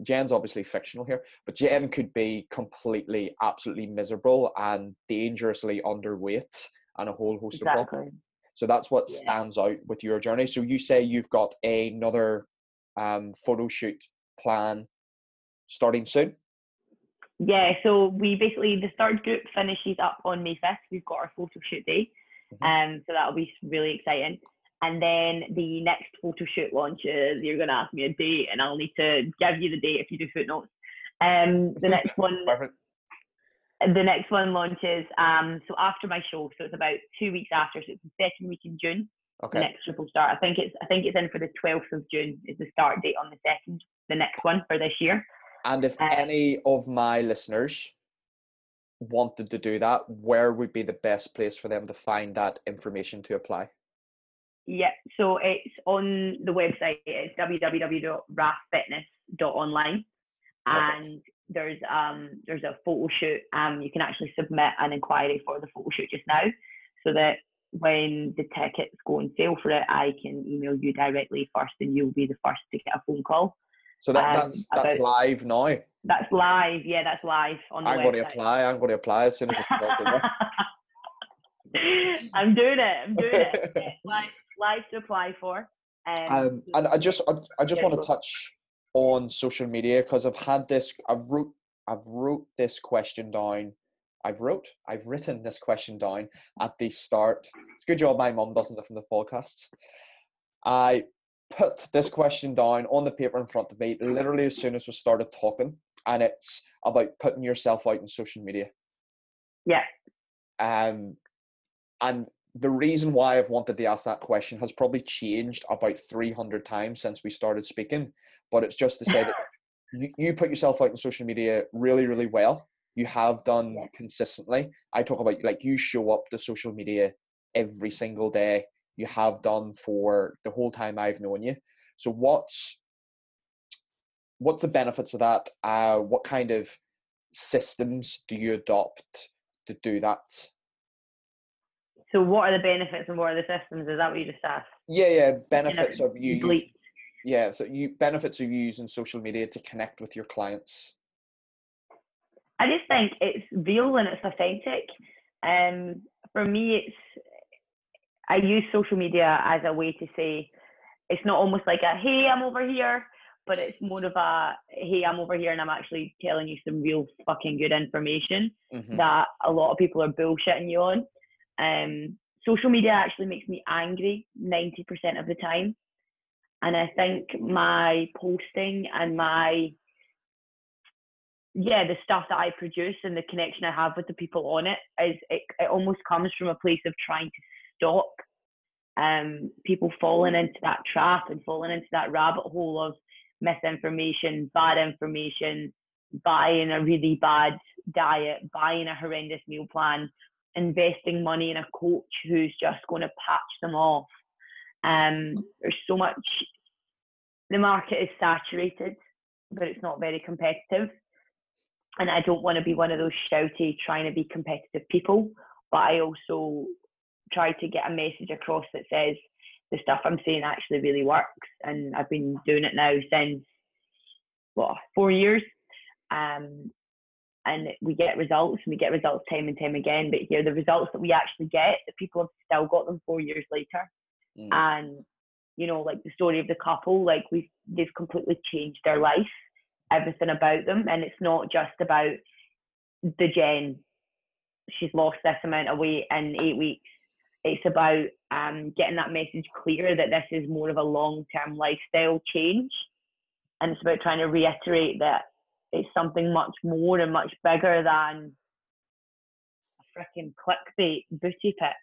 Jen's obviously fictional here, but Jen could be completely, absolutely miserable and dangerously underweight and a whole host of problems. So that's what Yeah. stands out with your journey. So you say you've got another um, photo shoot plan starting soon. Yeah, so we basically the third group finishes up on May fifth. We've got our photo shoot day, Mhm. um, so that'll be really exciting. And then the next photo shoot launches. You're gonna ask me a date, and I'll need to give you the date if you do footnotes. Um, the next one. The next one launches um so after my show, so it's about two weeks after. So it's the second week in June. The Okay. next group will start. I think it's I think it's in for the twelfth of June is the start date on the second. The next one for this year. And if Uh, any of my listeners wanted to do that, where would be the best place for them to find that information to apply? Yeah, so it's on the website. It's www.raffitness.online, Perfect. and there's um there's a photo shoot. Um, you can actually submit an inquiry for the photo shoot just now, so that when the tickets go on sale for it, I can email you directly first, and you'll be the first to get a phone call. So that, Um, that's that's about- live now. That's live. Yeah, that's live on the I'm going to apply. I'm going to apply as soon as it's over. I'm doing it. I'm doing it. Live, live to apply for. Um, um, and I just I, I just want to touch on social media because I've had this I've wrote I've wrote this question down. I've wrote I've written this question down at the start. It's a good job my mum doesn't listen to podcasts. I put this question down on the paper in front of me literally as soon as we started talking and it's about putting yourself out in social media. Yeah, um, and the reason why I've wanted to ask that question has probably changed about 300 times since we started speaking. But it's just to say that you, you put yourself out in social media really, really well. You have done Yeah. consistently. I talk about like you show up to social media every single day. You have done for the whole time I've known you. So what's what's the benefits of that? Uh, what kind of systems do you adopt to do that? So what are the benefits and what are the systems? Is that what you just asked? Yeah, yeah. Benefits of you. bleep. Yeah, so you benefits of you using social media to connect with your clients. I just think it's real and it's authentic. Um, for me, it's I use social media as a way to say it's not almost like a hey, I'm over here, but it's more of a hey, I'm over here and I'm actually telling you some real fucking good information Mhm. that a lot of people are bullshitting you on. Um, social media actually makes me angry 90% of the time. And I think my posting and my, yeah, the stuff that I produce and the connection I have with the people on it is it, it almost comes from a place of trying to stop um, people falling into that trap and falling into that rabbit hole of misinformation, bad information, buying a really bad diet, buying a horrendous meal plan, investing money in a coach who's just going to patch them off. Um, there's so much. The market is saturated, but it's not very competitive. And I don't want to be one of those shouty, trying to be competitive people. But I also try to get a message across that says the stuff I'm saying actually really works. And I've been doing it now since what four years. Um, and we get results and we get results time and time again. But here, the results that we actually get, the people have still got them four years later. Mm. And you know, like the story of the couple, like we've they've completely changed their life everything about them, and it's not just about the Jen. She's lost this amount of weight in eight weeks. It's about um, getting that message clear that this is more of a long-term lifestyle change, and it's about trying to reiterate that it's something much more and much bigger than a freaking clickbait booty pic.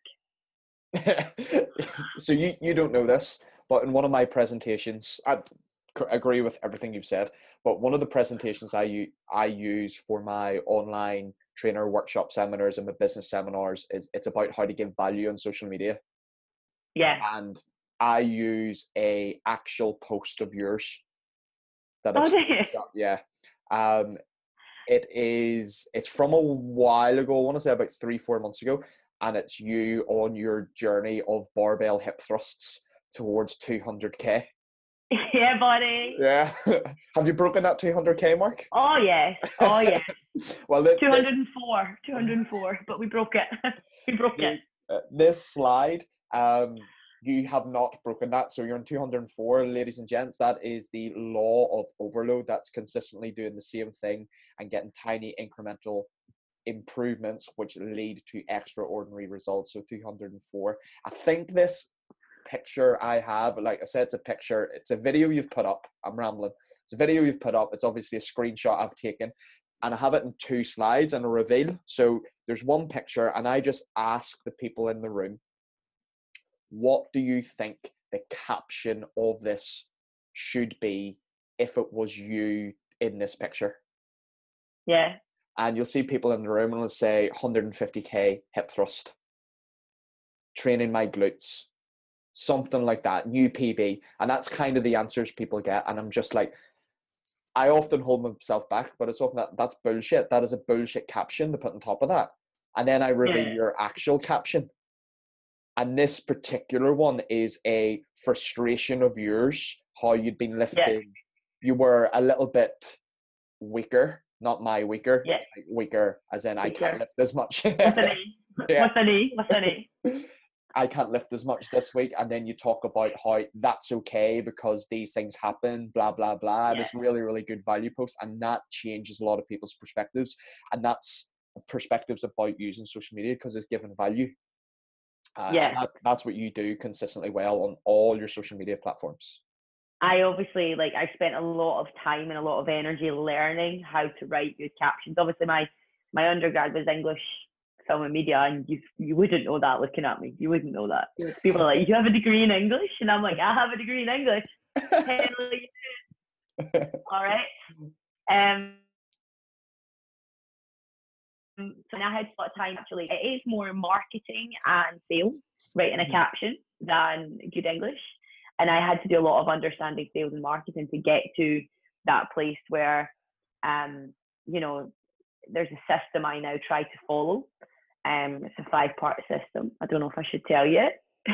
so you you don't know this, but in one of my presentations, I agree with everything you've said. But one of the presentations I, I use for my online trainer workshop seminars and my business seminars is it's about how to give value on social media, Yeah. and I use a actual post of yours that Oh, I've do yeah. Um, it is. It's from a while ago. I want to say about three, four months ago, and it's you on your journey of barbell hip thrusts towards 200k. yeah, buddy. Yeah. Have you broken that 200k mark? Oh yeah. Oh yeah. Well, this, 204. 204. But we broke it. we broke it. uh, this slide, um, you have not broken that. So you're in 204, ladies and gents. That is the law of overload. That's consistently doing the same thing and getting tiny incremental improvements, which lead to extraordinary results. So 204. I think this picture I have, like I said, it's a picture, it's a video you've put up. I'm rambling. It's a video you've put up. It's obviously a screenshot I've taken. And I have it in two slides and a reveal. So there's one picture, and I just ask the people in the room, what do you think the caption of this should be if it was you in this picture? Yeah. And you'll see people in the room and it'll say 150k hip thrust, training my glutes, something like that, new PB. And that's kind of the answers people get. And I'm just like, I often hold myself back, but it's often that that's bullshit. That is a bullshit caption to put on top of that. And then I reveal Yeah. your actual caption. And this particular one is a frustration of yours, how you'd been lifting. You were a little bit weaker, not my weaker, Yeah. like weaker as in I can't lift as much. What's E? Yeah. What's an E? What's an E? I can't lift as much this week, and then you talk about how that's okay because these things happen, blah blah blah. And Yeah. it's really, really good value post, and that changes a lot of people's perspectives, and that's perspectives about using social media because it's given value. Uh, Yeah. that, that's what you do consistently well on all your social media platforms. I obviously like I spent a lot of time and a lot of energy learning how to write good captions. Obviously my my undergrad was English film and media and you you wouldn't know that looking at me. You wouldn't know that. People are like, You have a degree in English? And I'm like, I have a degree in English. All right. Um so I had a lot of time actually. It is more marketing and sales, writing a Mhm. caption than good English. And I had to do a lot of understanding sales and marketing to get to that place where um, you know, there's a system I now try to follow. Um, it's a five part system. I don't know if I should tell you.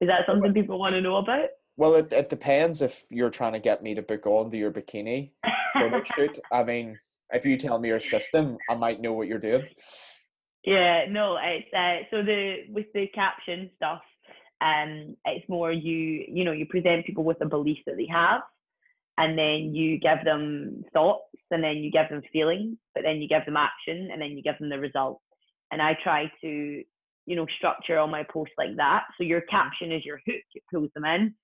Is that something people want to know about? well, it, it depends if you're trying to get me to book on to your bikini photo shoot. I mean, if you tell me your system, I might know what you're doing. Yeah, no, it's uh, so the with the caption stuff, um, it's more you you know you present people with a belief that they have, and then you give them thoughts, and then you give them feelings, but then you give them action, and then you give them the result. And I try to you know structure all my posts like that. So your caption is your hook; it pulls them in,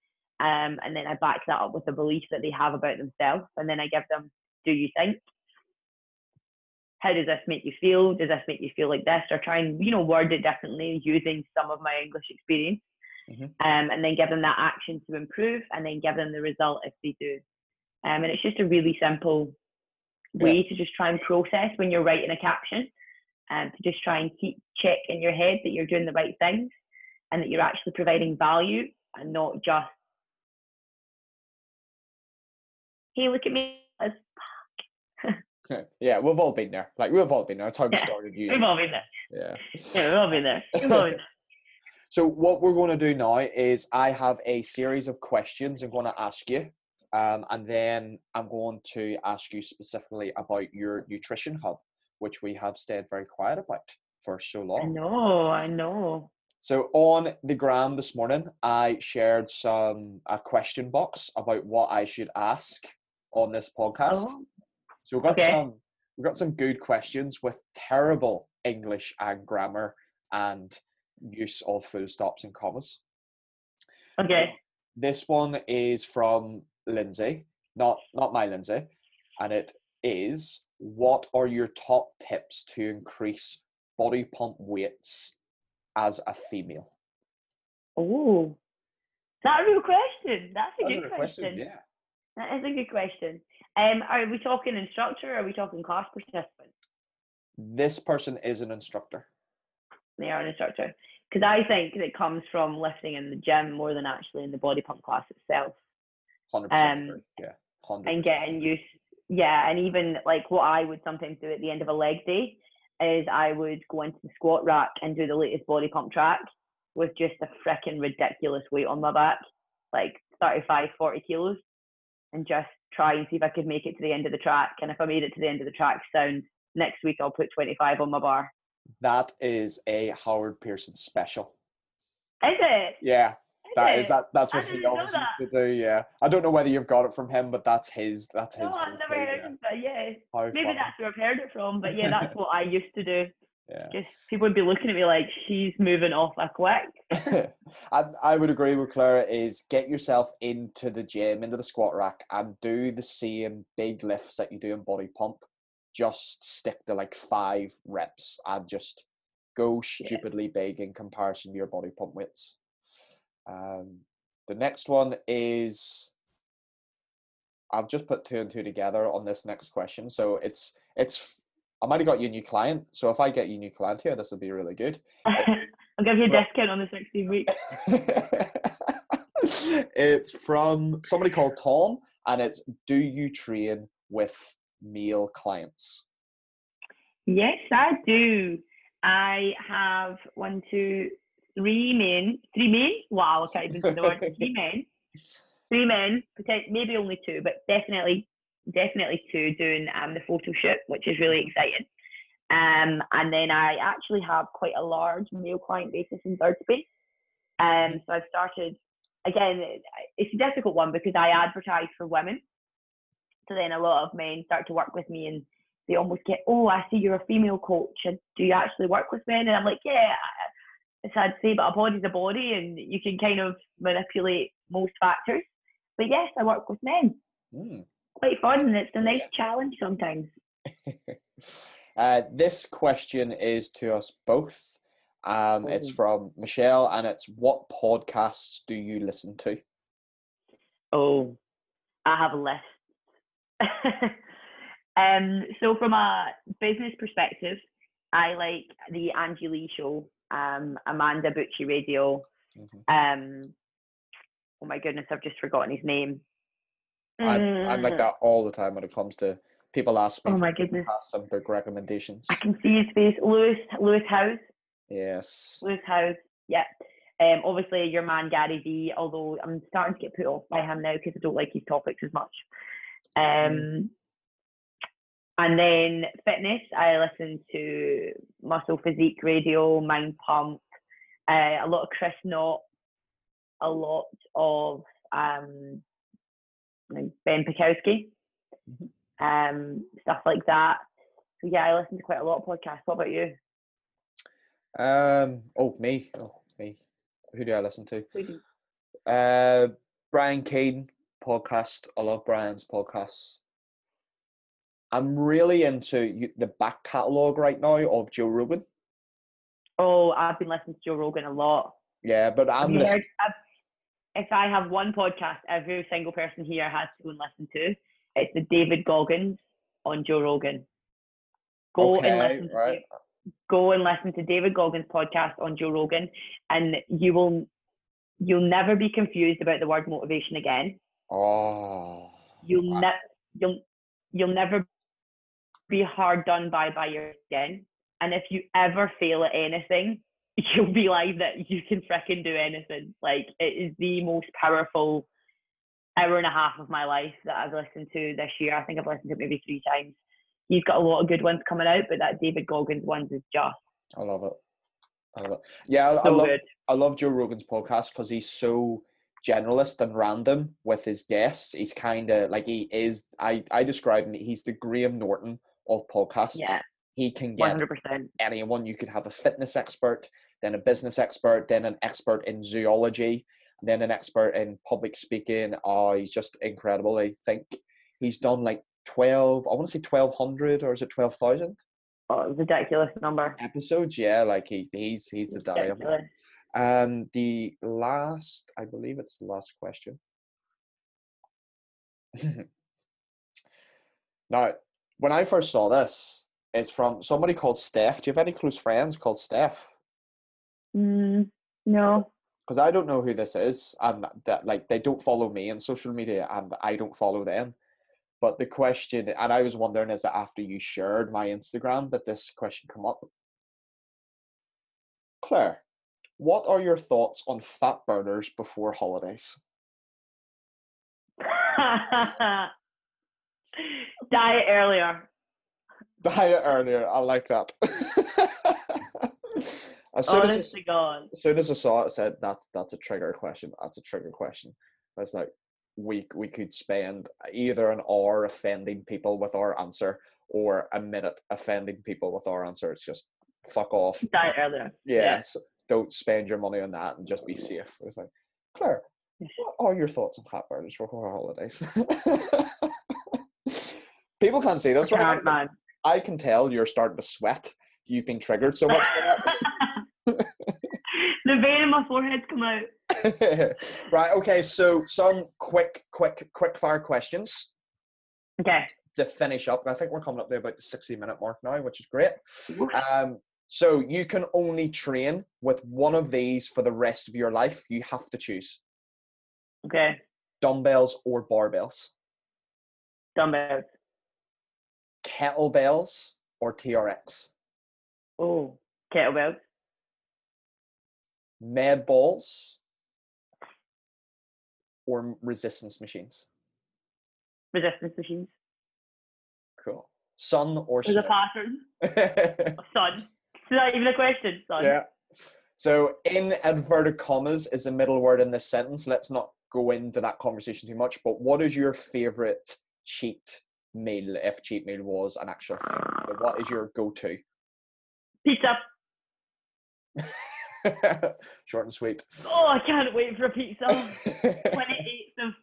um, and then I back that up with a belief that they have about themselves, and then I give them, do you think? How does this make you feel? Does this make you feel like this? Or try and, you know, word it differently using some of my English experience. Mhm. Um, and then give them that action to improve and then give them the result if they do. Um, and it's just a really simple way to just try and process when you're writing a caption and to just try and keep check in your head that you're doing the right things and that you're actually providing value and not just, hey, look at me. Yeah, we've all been there. Like we've all been there. That's how we Yeah, started We've all been there. Yeah. Yeah, we've all been there. We've all been there. So what we're going to do now is I have a series of questions I'm going to ask you, um, and then I'm going to ask you specifically about your nutrition hub, which we have stayed very quiet about for so long. I know, I know. So on the gram this morning, I shared some a question box about what I should ask on this podcast. Oh, So we've got Okay. some we've got some good questions with terrible English and grammar and use of full stops and commas. Okay. This one is from Lindsay, not not my Lindsay, and it is what are your top tips to increase body pump weights as a female? Oh, is that a real question? That's a That's good a question. question, yeah. That is a good question. Um, are we talking instructor or are we talking class participant? This person is an instructor. They are an instructor. Because I think it comes from lifting in the gym more than actually in the body pump class itself. Hundred percent Um, agree. Yeah. Hundred and getting used yeah and even like what i would sometimes do at the end of a leg day is i would go into the squat rack and do the latest body pump track with just a freaking ridiculous weight on my back like 35 40 kilos and just try and see if i could make it to the end of the track and if i made it to the end of the track sound next week i'll put 25 on my bar That is a Howard Pearson special. is it Yeah, that is that. That's what he always used to do. Yeah, I don't know whether you've got it from him, but that's his. That's his. no i've never heard yeah. it but yeah How maybe funny. that's where i've heard it from but yeah that's what i used to do Yeah. just people would be looking at me like she's moving off a quick I, I would agree with Clara is get yourself into the gym, into the squat rack and do the same big lifts that you do in body pump. Just stick to like five reps and just go stupidly big in comparison to your body pump weights. Um, the next one is I've just put two and two together on this next question. So it's it's I might have got you a new client. So if I get you a new client here, this will be really good. I'll give you a discount on the 16 week. it's from somebody called Tom, and it's Do you train with male clients? Yes, I do. I have one, two, three men. Three men? Wow, I can't even say the word. Three men. Three men, maybe only two, but definitely, definitely two doing um, the photo shoot, which is really exciting. Um, and then I actually have quite a large male client basis in third space. Um, so I've started, again, it's a difficult one because I advertise for women. So then a lot of men start to work with me and they almost get, oh, I see you're a female coach. And do you actually work with men? And I'm like, yeah, it's sad to say, but a body's a body and you can kind of manipulate most factors. But yes, I work with men. Hmm. Quite fun and it's a nice Yeah. challenge sometimes. uh, this question is to us both. Um, It's Mhm. from Michelle, and it's What podcasts do you listen to? Oh, I have a list. um, so from a business perspective, I like the Angie Lee show, um, Amanda Bucci Radio. Mhm. Um, oh my goodness, I've just forgotten his name. I'm, I'm like Mm, that all the time when it comes to people ask me Oh for my goodness, some book recommendations. I can see his face. Lewis Lewis Howes. Yes. Lewis Howes. Yeah. Um, obviously your man Gary Vee, although I'm starting to get put off by him now because I don't like his topics as much. Um, and then fitness, I listen to Muscle Physique Radio, Mind Pump, uh, a lot of Chris Knott, a lot of um, Ben Pakulski, Mhm. um, stuff like that. So yeah, I listen to quite a lot of podcasts. What about you? Um. Oh, me. Oh, me. Who do I listen to? Uh, Brian Keane podcast. I love Brian's podcast. I'm really into the back catalogue right now of Joe Rogan. Oh, I've been listening to Joe Rogan a lot. Yeah, but I'm you listening. heard- if I have one podcast every single person here has to go and listen to, it's the David Goggins on Joe Rogan. Go and Okay, listen to right. go and listen to David Goggins podcast on Joe Rogan, and you will you'll never be confused about the word motivation again. Oh. You'll I- ne- you'll you'll never be hard done by by your skin. And if you ever fail at anything, you'll realize that you can fricking do anything. Like it is the most powerful hour and a half of my life that I've listened to this year. I think I've listened to it maybe three times. He's got a lot of good ones coming out, but that David Goggins ones is just I love it. I love it. Yeah, I, I love good. I love Joe Rogan's podcast because he's so generalist and random with his guests. He's kind of like he is. I I describe him. He's the Graham Norton of podcasts. Yeah, He can get hundred percent. anyone. You could have a fitness expert, then a business expert, then an expert in zoology, then an expert in public speaking. Oh, he's just incredible. I think he's done like twelve. I want to say twelve hundred or is it twelve thousand Oh, ridiculous number. episodes? Yeah, like he's he's he's the of Um, the last, I believe it's the last question. now, when I first saw this, it's from somebody called Steph. Do you have any close friends called Steph? Mm, no. Because I don't know who this is, and that like they don't follow me on social media, and I don't follow them. But the question, and I was wondering, is it after you shared my Instagram that this question come up? Clare, what are your thoughts on fat burners before holidays? Diet earlier. Diet earlier, I like that. as, soon as, Honest to God. as soon as I saw it, I said that's that's a trigger question. That's a trigger question. I was like, we we could spend either an hour offending people with our answer or a minute offending people with our answer. It's just fuck off. Diet earlier. Yes, don't spend your money on that and just be safe. It was like, Clare, what are your thoughts on fat burners for our holidays? People can't see this right now. I can tell you're starting to sweat. You've been triggered so much by the vein in my forehead's come out. right, okay, so some quick, quick, quick fire questions Okay. to finish up. I think we're coming up there about the 60 minute mark now, which is great. Um, so you can only train with one of these for the rest of your life. You have to choose Okay. dumbbells or barbells, Dumbbells. Kettlebells or TRX, Oh. Kettlebells. med balls or resistance machines. Resistance machines. Cool. Sun or There's a pattern. Sun. Is that even a question? Sun. yeah. So in inverted commas is the middle word in this sentence. Let's not go into that conversation too much. But what is your favorite cheat meal? If cheat meal was an actual thing, what is your go-to? Pizza. Short and sweet. Oh, I can't wait for a pizza. 28th of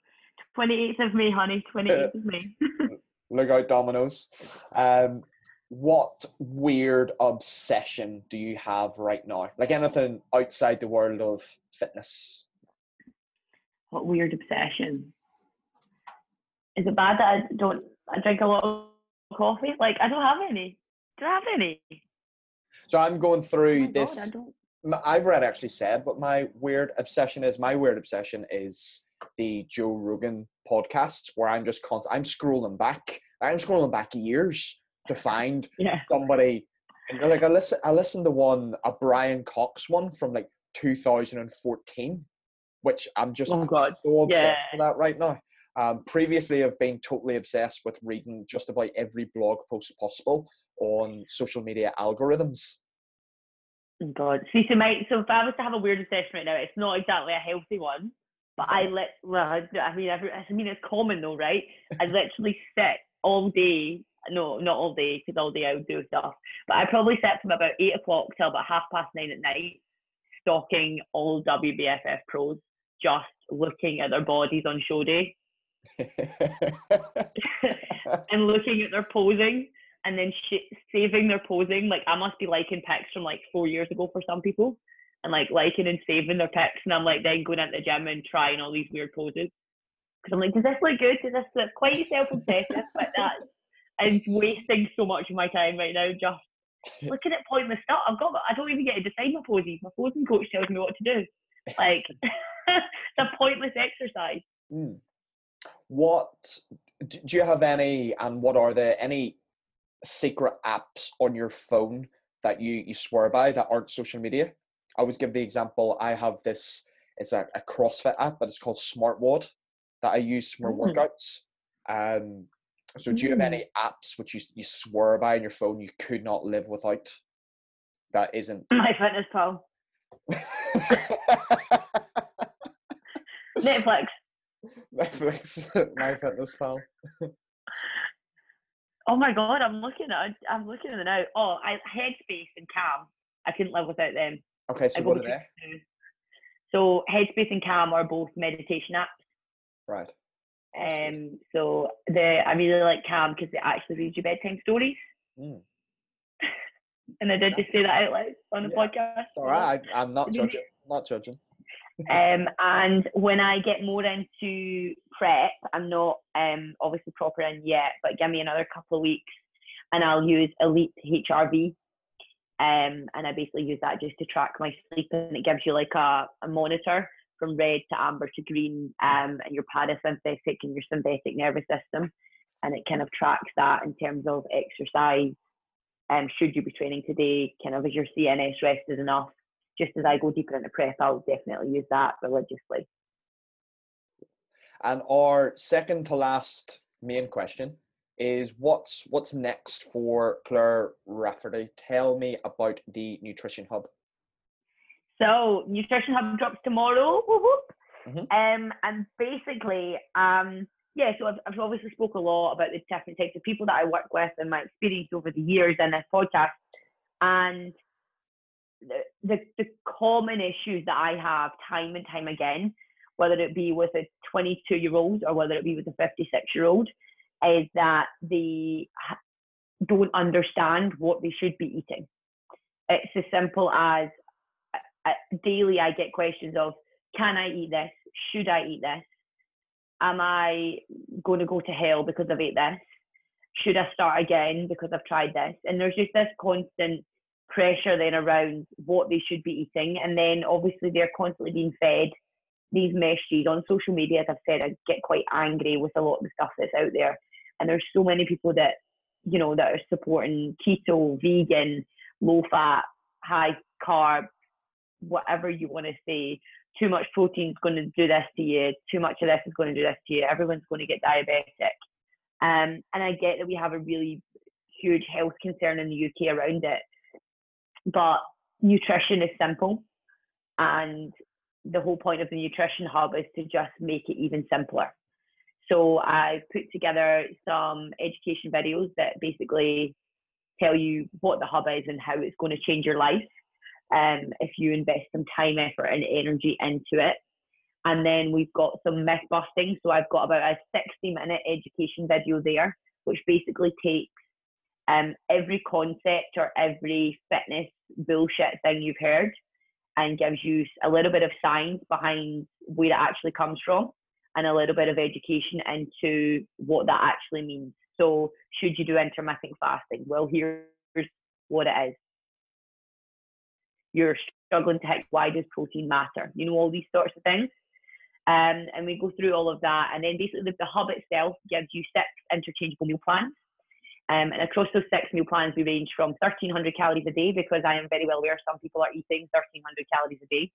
28th of May, honey. 28th of May. Look out, Domino's. Um, what weird obsession do you have right now? Like anything outside the world of fitness? what weird obsession. Is it bad that I don't I drink a lot of coffee? Like I don't have any. Do I have any? So I'm going Oh through God, this. I don't. m- I've read actually said, but my weird obsession is my weird obsession is the Joe Rogan podcasts where I'm just constant. I'm scrolling back. I'm scrolling back years to find Yeah. somebody. and, Like I listen, I listened to one a Brian Cox one from like 2014, which I'm just Oh, I'm God. so obsessed Yeah. with that right now. Um, previously, I've been totally obsessed with reading just about every blog post possible on social media algorithms. Oh, God. See, so my so if I was to have a weird obsession right now, it's not exactly a healthy one. But I let well, I mean, every, I mean, it's common though, right? I literally sit all day. No, not all day, because all day I would do stuff. But I probably sit from about eight o'clock till about half past nine at night, stalking all WBFF pros, just looking at their bodies on show day and looking at their posing and then sh- saving their posing. Like I must be liking pics from like four years ago for some people, and like liking and saving their pics, and I'm like then going into the gym and trying all these weird poses because I'm like, does this look good? Does this look quite self-obsessive? but that is wasting so much of my time right now just looking at pointless stuff. I've got I don't even get to decide my poses. My posing coach tells me what to do. Like it's a pointless exercise. Mm. What do you have any, and what are there any secret apps on your phone that you you swear by that aren't social media? I always give the example. I have this. It's a, a CrossFit app, but it's called SmartWOD that I use for my Mm. workouts. Um, so do you have any apps which you you swear by on your phone you could not live without? That isn't. My fitness pal. Netflix. My fitness pal. Oh my god, I'm looking at I'm looking at it now. Oh, I Headspace and Calm. I couldn't live without them. Okay, so what are they? So Headspace and Calm are both meditation apps. Right. Um, so the I really like Calm because it actually reads you bedtime stories. Mm. And I did just say that out loud on the Yeah. podcast. All right, I, I'm not judging. Not judging. Um, and when I get more into prep, I'm not um, obviously proper in yet, but give me another couple of weeks and I'll use Elite HRV. Um, and I basically use that just to track my sleep and it gives you like a, a monitor from red to amber to green um, and your parasympathetic and your sympathetic nervous system. And it kind of tracks that in terms of exercise. Um, should you be training today? Kind of is your CNS rested enough? Just as I go deeper into prep, I'll definitely use that religiously. And our second to last main question is what's what's next for Clare Rafferty? Tell me about the nutrition hub. So Nutrition Hub drops tomorrow. Whoop, whoop. Mhm. Um, and basically, um, yeah, so I've, I've obviously spoke a lot about the different types of people that I work with and my experience over the years in this podcast. And the, the, common issues that I have time and time again, whether it be with a 22 year old or whether it be with a 56 year old, is that they don't understand what they should be eating. It's as simple as uh, daily I get questions of, can I eat this? Should I eat this? Am I going to go to hell because I've ate this? Should I start again because I've tried this? And there's just this constant pressure then around what they should be eating. And then obviously they're constantly being fed these messages on social media. As I've said, I get quite angry with a lot of the stuff that's out there. And there's so many people that, you know, that are supporting keto, vegan, low fat, high carb, whatever you want to say. Too much protein is going to do this to you. Too much of this is going to do this to you. Everyone's going to get diabetic. Um, and I get that we have a really huge health concern in the UK around it. But nutrition is simple. And the whole point of the Nutrition Hub is to just make it even simpler. So I put together some education videos that basically tell you what the hub is and how it's going to change your life um, if you invest some time, effort, and energy into it. And then we've got some myth busting. So I've got about a 60 minute education video there, which basically takes um, every concept or every fitness bullshit thing you've heard and gives you a little bit of science behind where it actually comes from and a little bit of education into what that actually means. So, should you do intermittent fasting? Well, here's what it is. You're struggling to hit why does protein matter? You know, all these sorts of things. Um, and we go through all of that. And then basically, the, the hub itself gives you six interchangeable meal plans. Um, and across those six meal plans, we range from 1,300 calories a day because I am very well aware some people are eating 1,300 calories a day.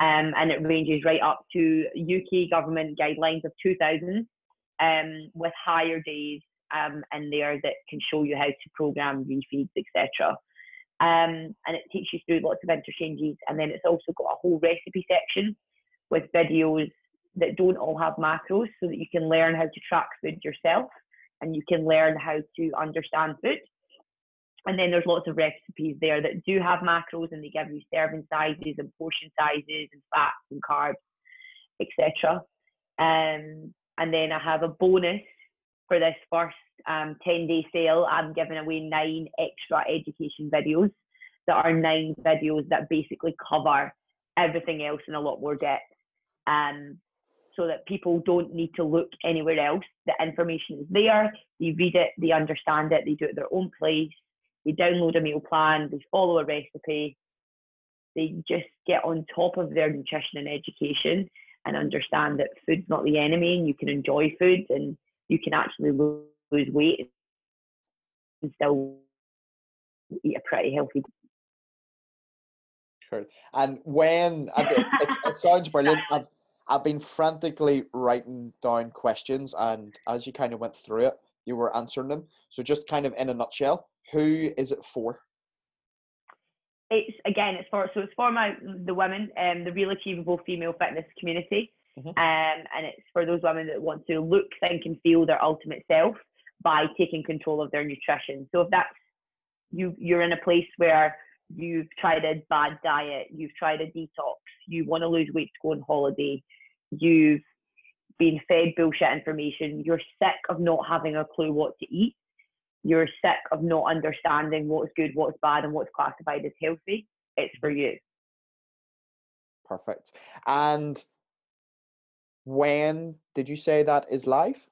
Um, and it ranges right up to UK government guidelines of 2,000 um, with higher days um, in there that can show you how to program refeeds, etc. Um, and it takes you through lots of interchanges. And then it's also got a whole recipe section with videos that don't all have macros so that you can learn how to track food yourself and you can learn how to understand food. And then there's lots of recipes there that do have macros and they give you serving sizes and portion sizes and fats and carbs, etc. Um, and then I have a bonus for this first um, 10 day sale. I'm giving away nine extra education videos that are nine videos that basically cover everything else in a lot more depth. Um, so that people don't need to look anywhere else. The information is there, they read it, they understand it, they do it at their own place, they download a meal plan, they follow a recipe, they just get on top of their nutrition and education and understand that food's not the enemy and you can enjoy food and you can actually lose weight and still eat a pretty healthy Sure. And when it, it, it sounds brilliant. I've been frantically writing down questions, and as you kind of went through it, you were answering them. So, just kind of in a nutshell, who is it for? it's again it's for so it's for my the women um the real achievable female fitness community Mhm. Um, and it's for those women that want to look, think, and feel their ultimate self by taking control of their nutrition. So if that's you, you're in a place where you've tried a bad diet, you've tried a detox, you want to lose weight to go on holiday, you've been fed bullshit information, you're sick of not having a clue what to eat, you're sick of not understanding what's good, what's bad, and what's classified as healthy, it's for you. Perfect. And when did you say that is live?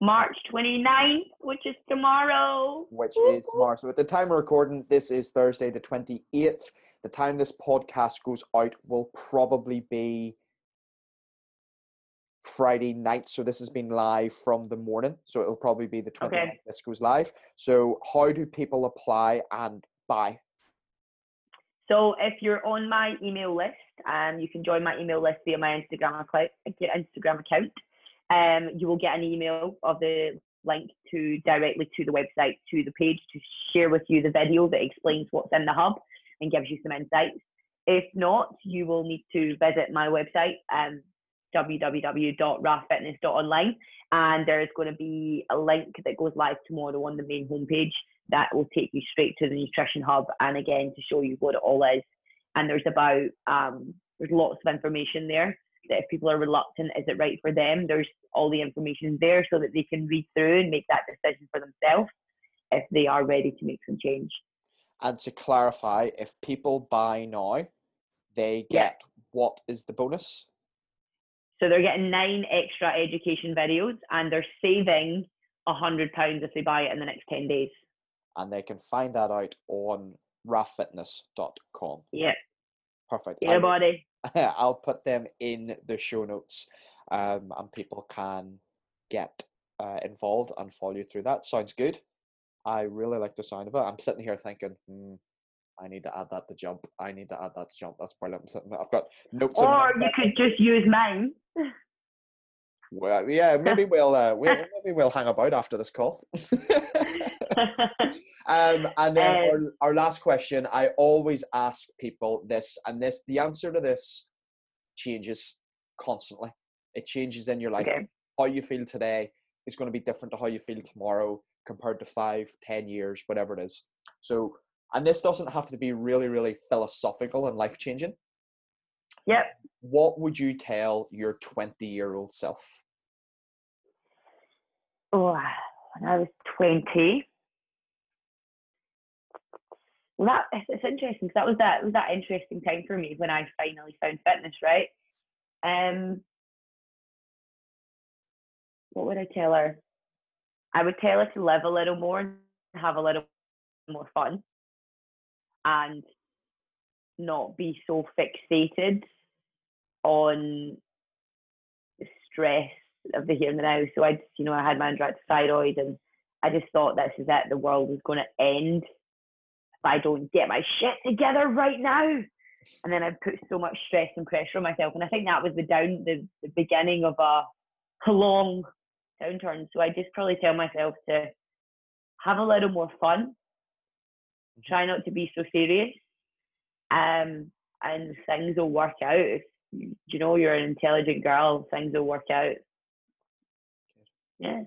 March 29th, which is tomorrow. Which Whoop, is. March. So at the time of recording, this is Thursday the 28th. The time this podcast goes out will probably be Friday night. So this has been live from the morning. So it'll probably be the 29th Okay. this goes live. So how do people apply and buy? So if you're on my email list, um, you can join my email list via my Instagram account. Instagram account. Um, you will get an email of the link to directly to the website to the page to share with you the video that explains what's in the hub and gives you some insights. If not, you will need to visit my website, um, www.rafitness.online, and there is going to be a link that goes live tomorrow on the main homepage that will take you straight to the nutrition hub and again to show you what it all is. And there's about um, there's lots of information there that if people are reluctant, is it right for them? There's all the information there so that they can read through and make that decision for themselves if they are ready to make some change. And to clarify, if people buy now, they Yeah. get what is the bonus? So they're getting nine extra education videos and they're saving a hundred pounds if they buy it in the next ten days. And they can find that out on raffitness.com. Yeah, Perfect. yeah, buddy. I'll put them in the show notes, um, and people can get uh, involved and follow you through that. Sounds good. I really like the sound of it. I'm sitting here thinking, hmm, I need to add that to jump. I need to add that to jump. That's brilliant. I've got notes. Or you could just use mine. Well, yeah, maybe we'll, uh, we'll maybe we'll hang about after this call. um, and then our, our last question, I always ask people this, and this the answer to this changes constantly. It changes in your life. okay. How you feel today is going to be different to how you feel tomorrow compared to five, ten years, whatever it is. So, and this doesn't have to be really, really philosophical and life changing. Yep. What would you tell your 20 year old self? Oh, when I was 20. Well, that it's, it's interesting because that was that was that interesting time for me when I finally found fitness, right? Um, what would I tell her? I would tell her to live a little more and have a little more fun, and not be so fixated on the stress of the here and the now. So I just, you know, I had my underactive thyroid and I just thought this is it, the world is going to end if I don't get my shit together right now. And then I put so much stress and pressure on myself. And I think that was the down, the, the beginning of a long downturn. So I just probably tell myself to have a little more fun, try not to be so serious, um, and things will work out. If you know you're an intelligent girl, things will work out. Yeah.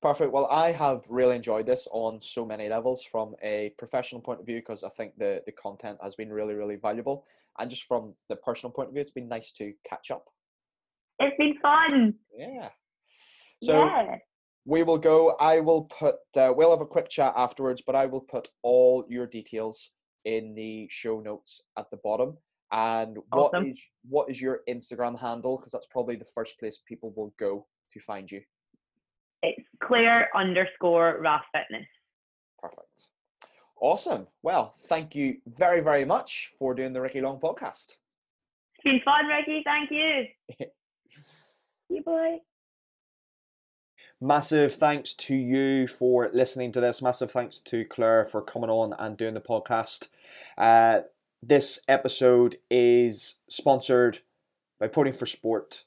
Perfect. Well, I have really enjoyed this on so many levels from a professional point of view because I think the, the content has been really, really valuable. And just from the personal point of view, it's been nice to catch up. It's been fun. Yeah. So yeah. We will go. I will put, uh, we'll have a quick chat afterwards, but I will put all your details in the show notes at the bottom. And what is Awesome. what is your Instagram handle? Because that's probably the first place people will go to find you. It's Clare underscore RAF Fitness. Perfect. Awesome. Well, thank you very, very much for doing the Ricky Long podcast. It's been fun, Ricky. Thank you. you boy. Massive thanks to you for listening to this. Massive thanks to Clare for coming on and doing the podcast. Uh, this episode is sponsored by Podium for Sport,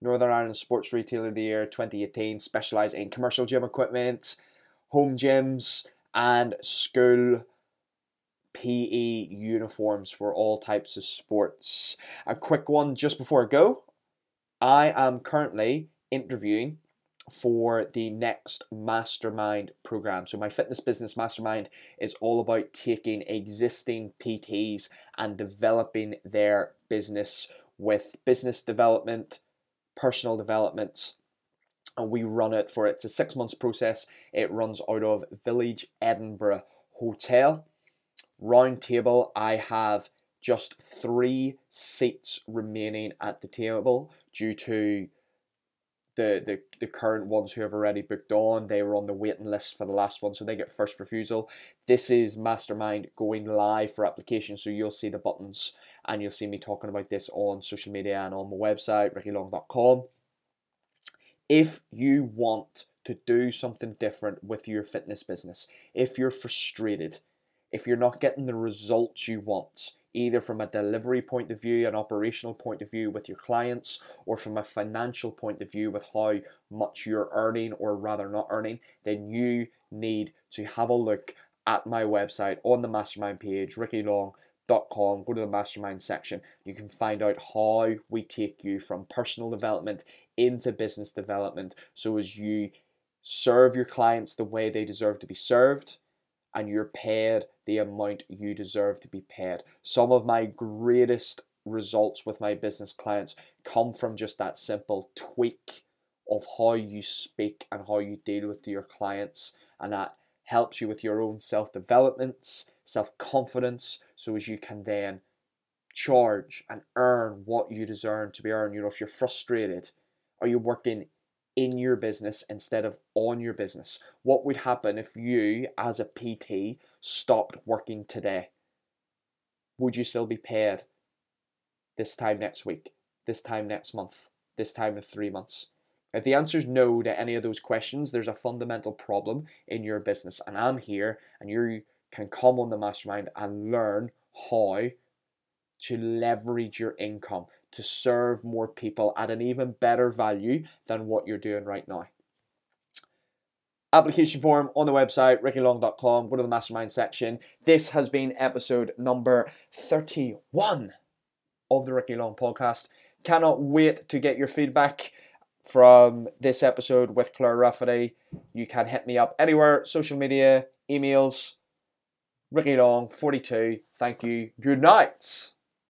Northern Ireland Sports Retailer of the Year 2018, specialise in commercial gym equipment, home gyms, and school PE uniforms for all types of sports. A quick one just before I go. I am currently interviewing for the next mastermind program. So, my fitness business mastermind is all about taking existing PTs and developing their business with business development, personal development, and we run it for it's a six months process. It runs out of Village Edinburgh Hotel. Round table, I have just three seats remaining at the table due to the, the, the current ones who have already booked on. They were on the waiting list for the last one, so they get first refusal. This is Mastermind going live for application, so you'll see the buttons and you'll see me talking about this on social media and on my website, rickylong.com. If you want to do something different with your fitness business, if you're frustrated, if you're not getting the results you want, either from a delivery point of view, an operational point of view with your clients, or from a financial point of view with how much you're earning or rather not earning, then you need to have a look at my website on the mastermind page, rickylong.com. Go to the mastermind section. You can find out how we take you from personal development into business development so as you serve your clients the way they deserve to be served and you're paid the amount you deserve to be paid. Some of my greatest results with my business clients come from just that simple tweak of how you speak and how you deal with your clients, and that helps you with your own self developments, self confidence, so as you can then charge and earn what you deserve to be earned. You know, if you're frustrated, are you working in your business instead of on your business? What would happen if you, as a PT, stopped working today? Would you still be paid this time next week, this time next month, this time in three months? If the answer is no to any of those questions, there's a fundamental problem in your business. And I'm here, and you can come on the mastermind and learn how to leverage your income to serve more people at an even better value than what you're doing right now. Application form on the website, rickylong.com. Go to the mastermind section. This has been episode number 31 of the Ricky Long podcast. Cannot wait to get your feedback from this episode with Clare Rafferty. You can hit me up anywhere, social media, emails. Ricky Long, 42. Thank you. Good night.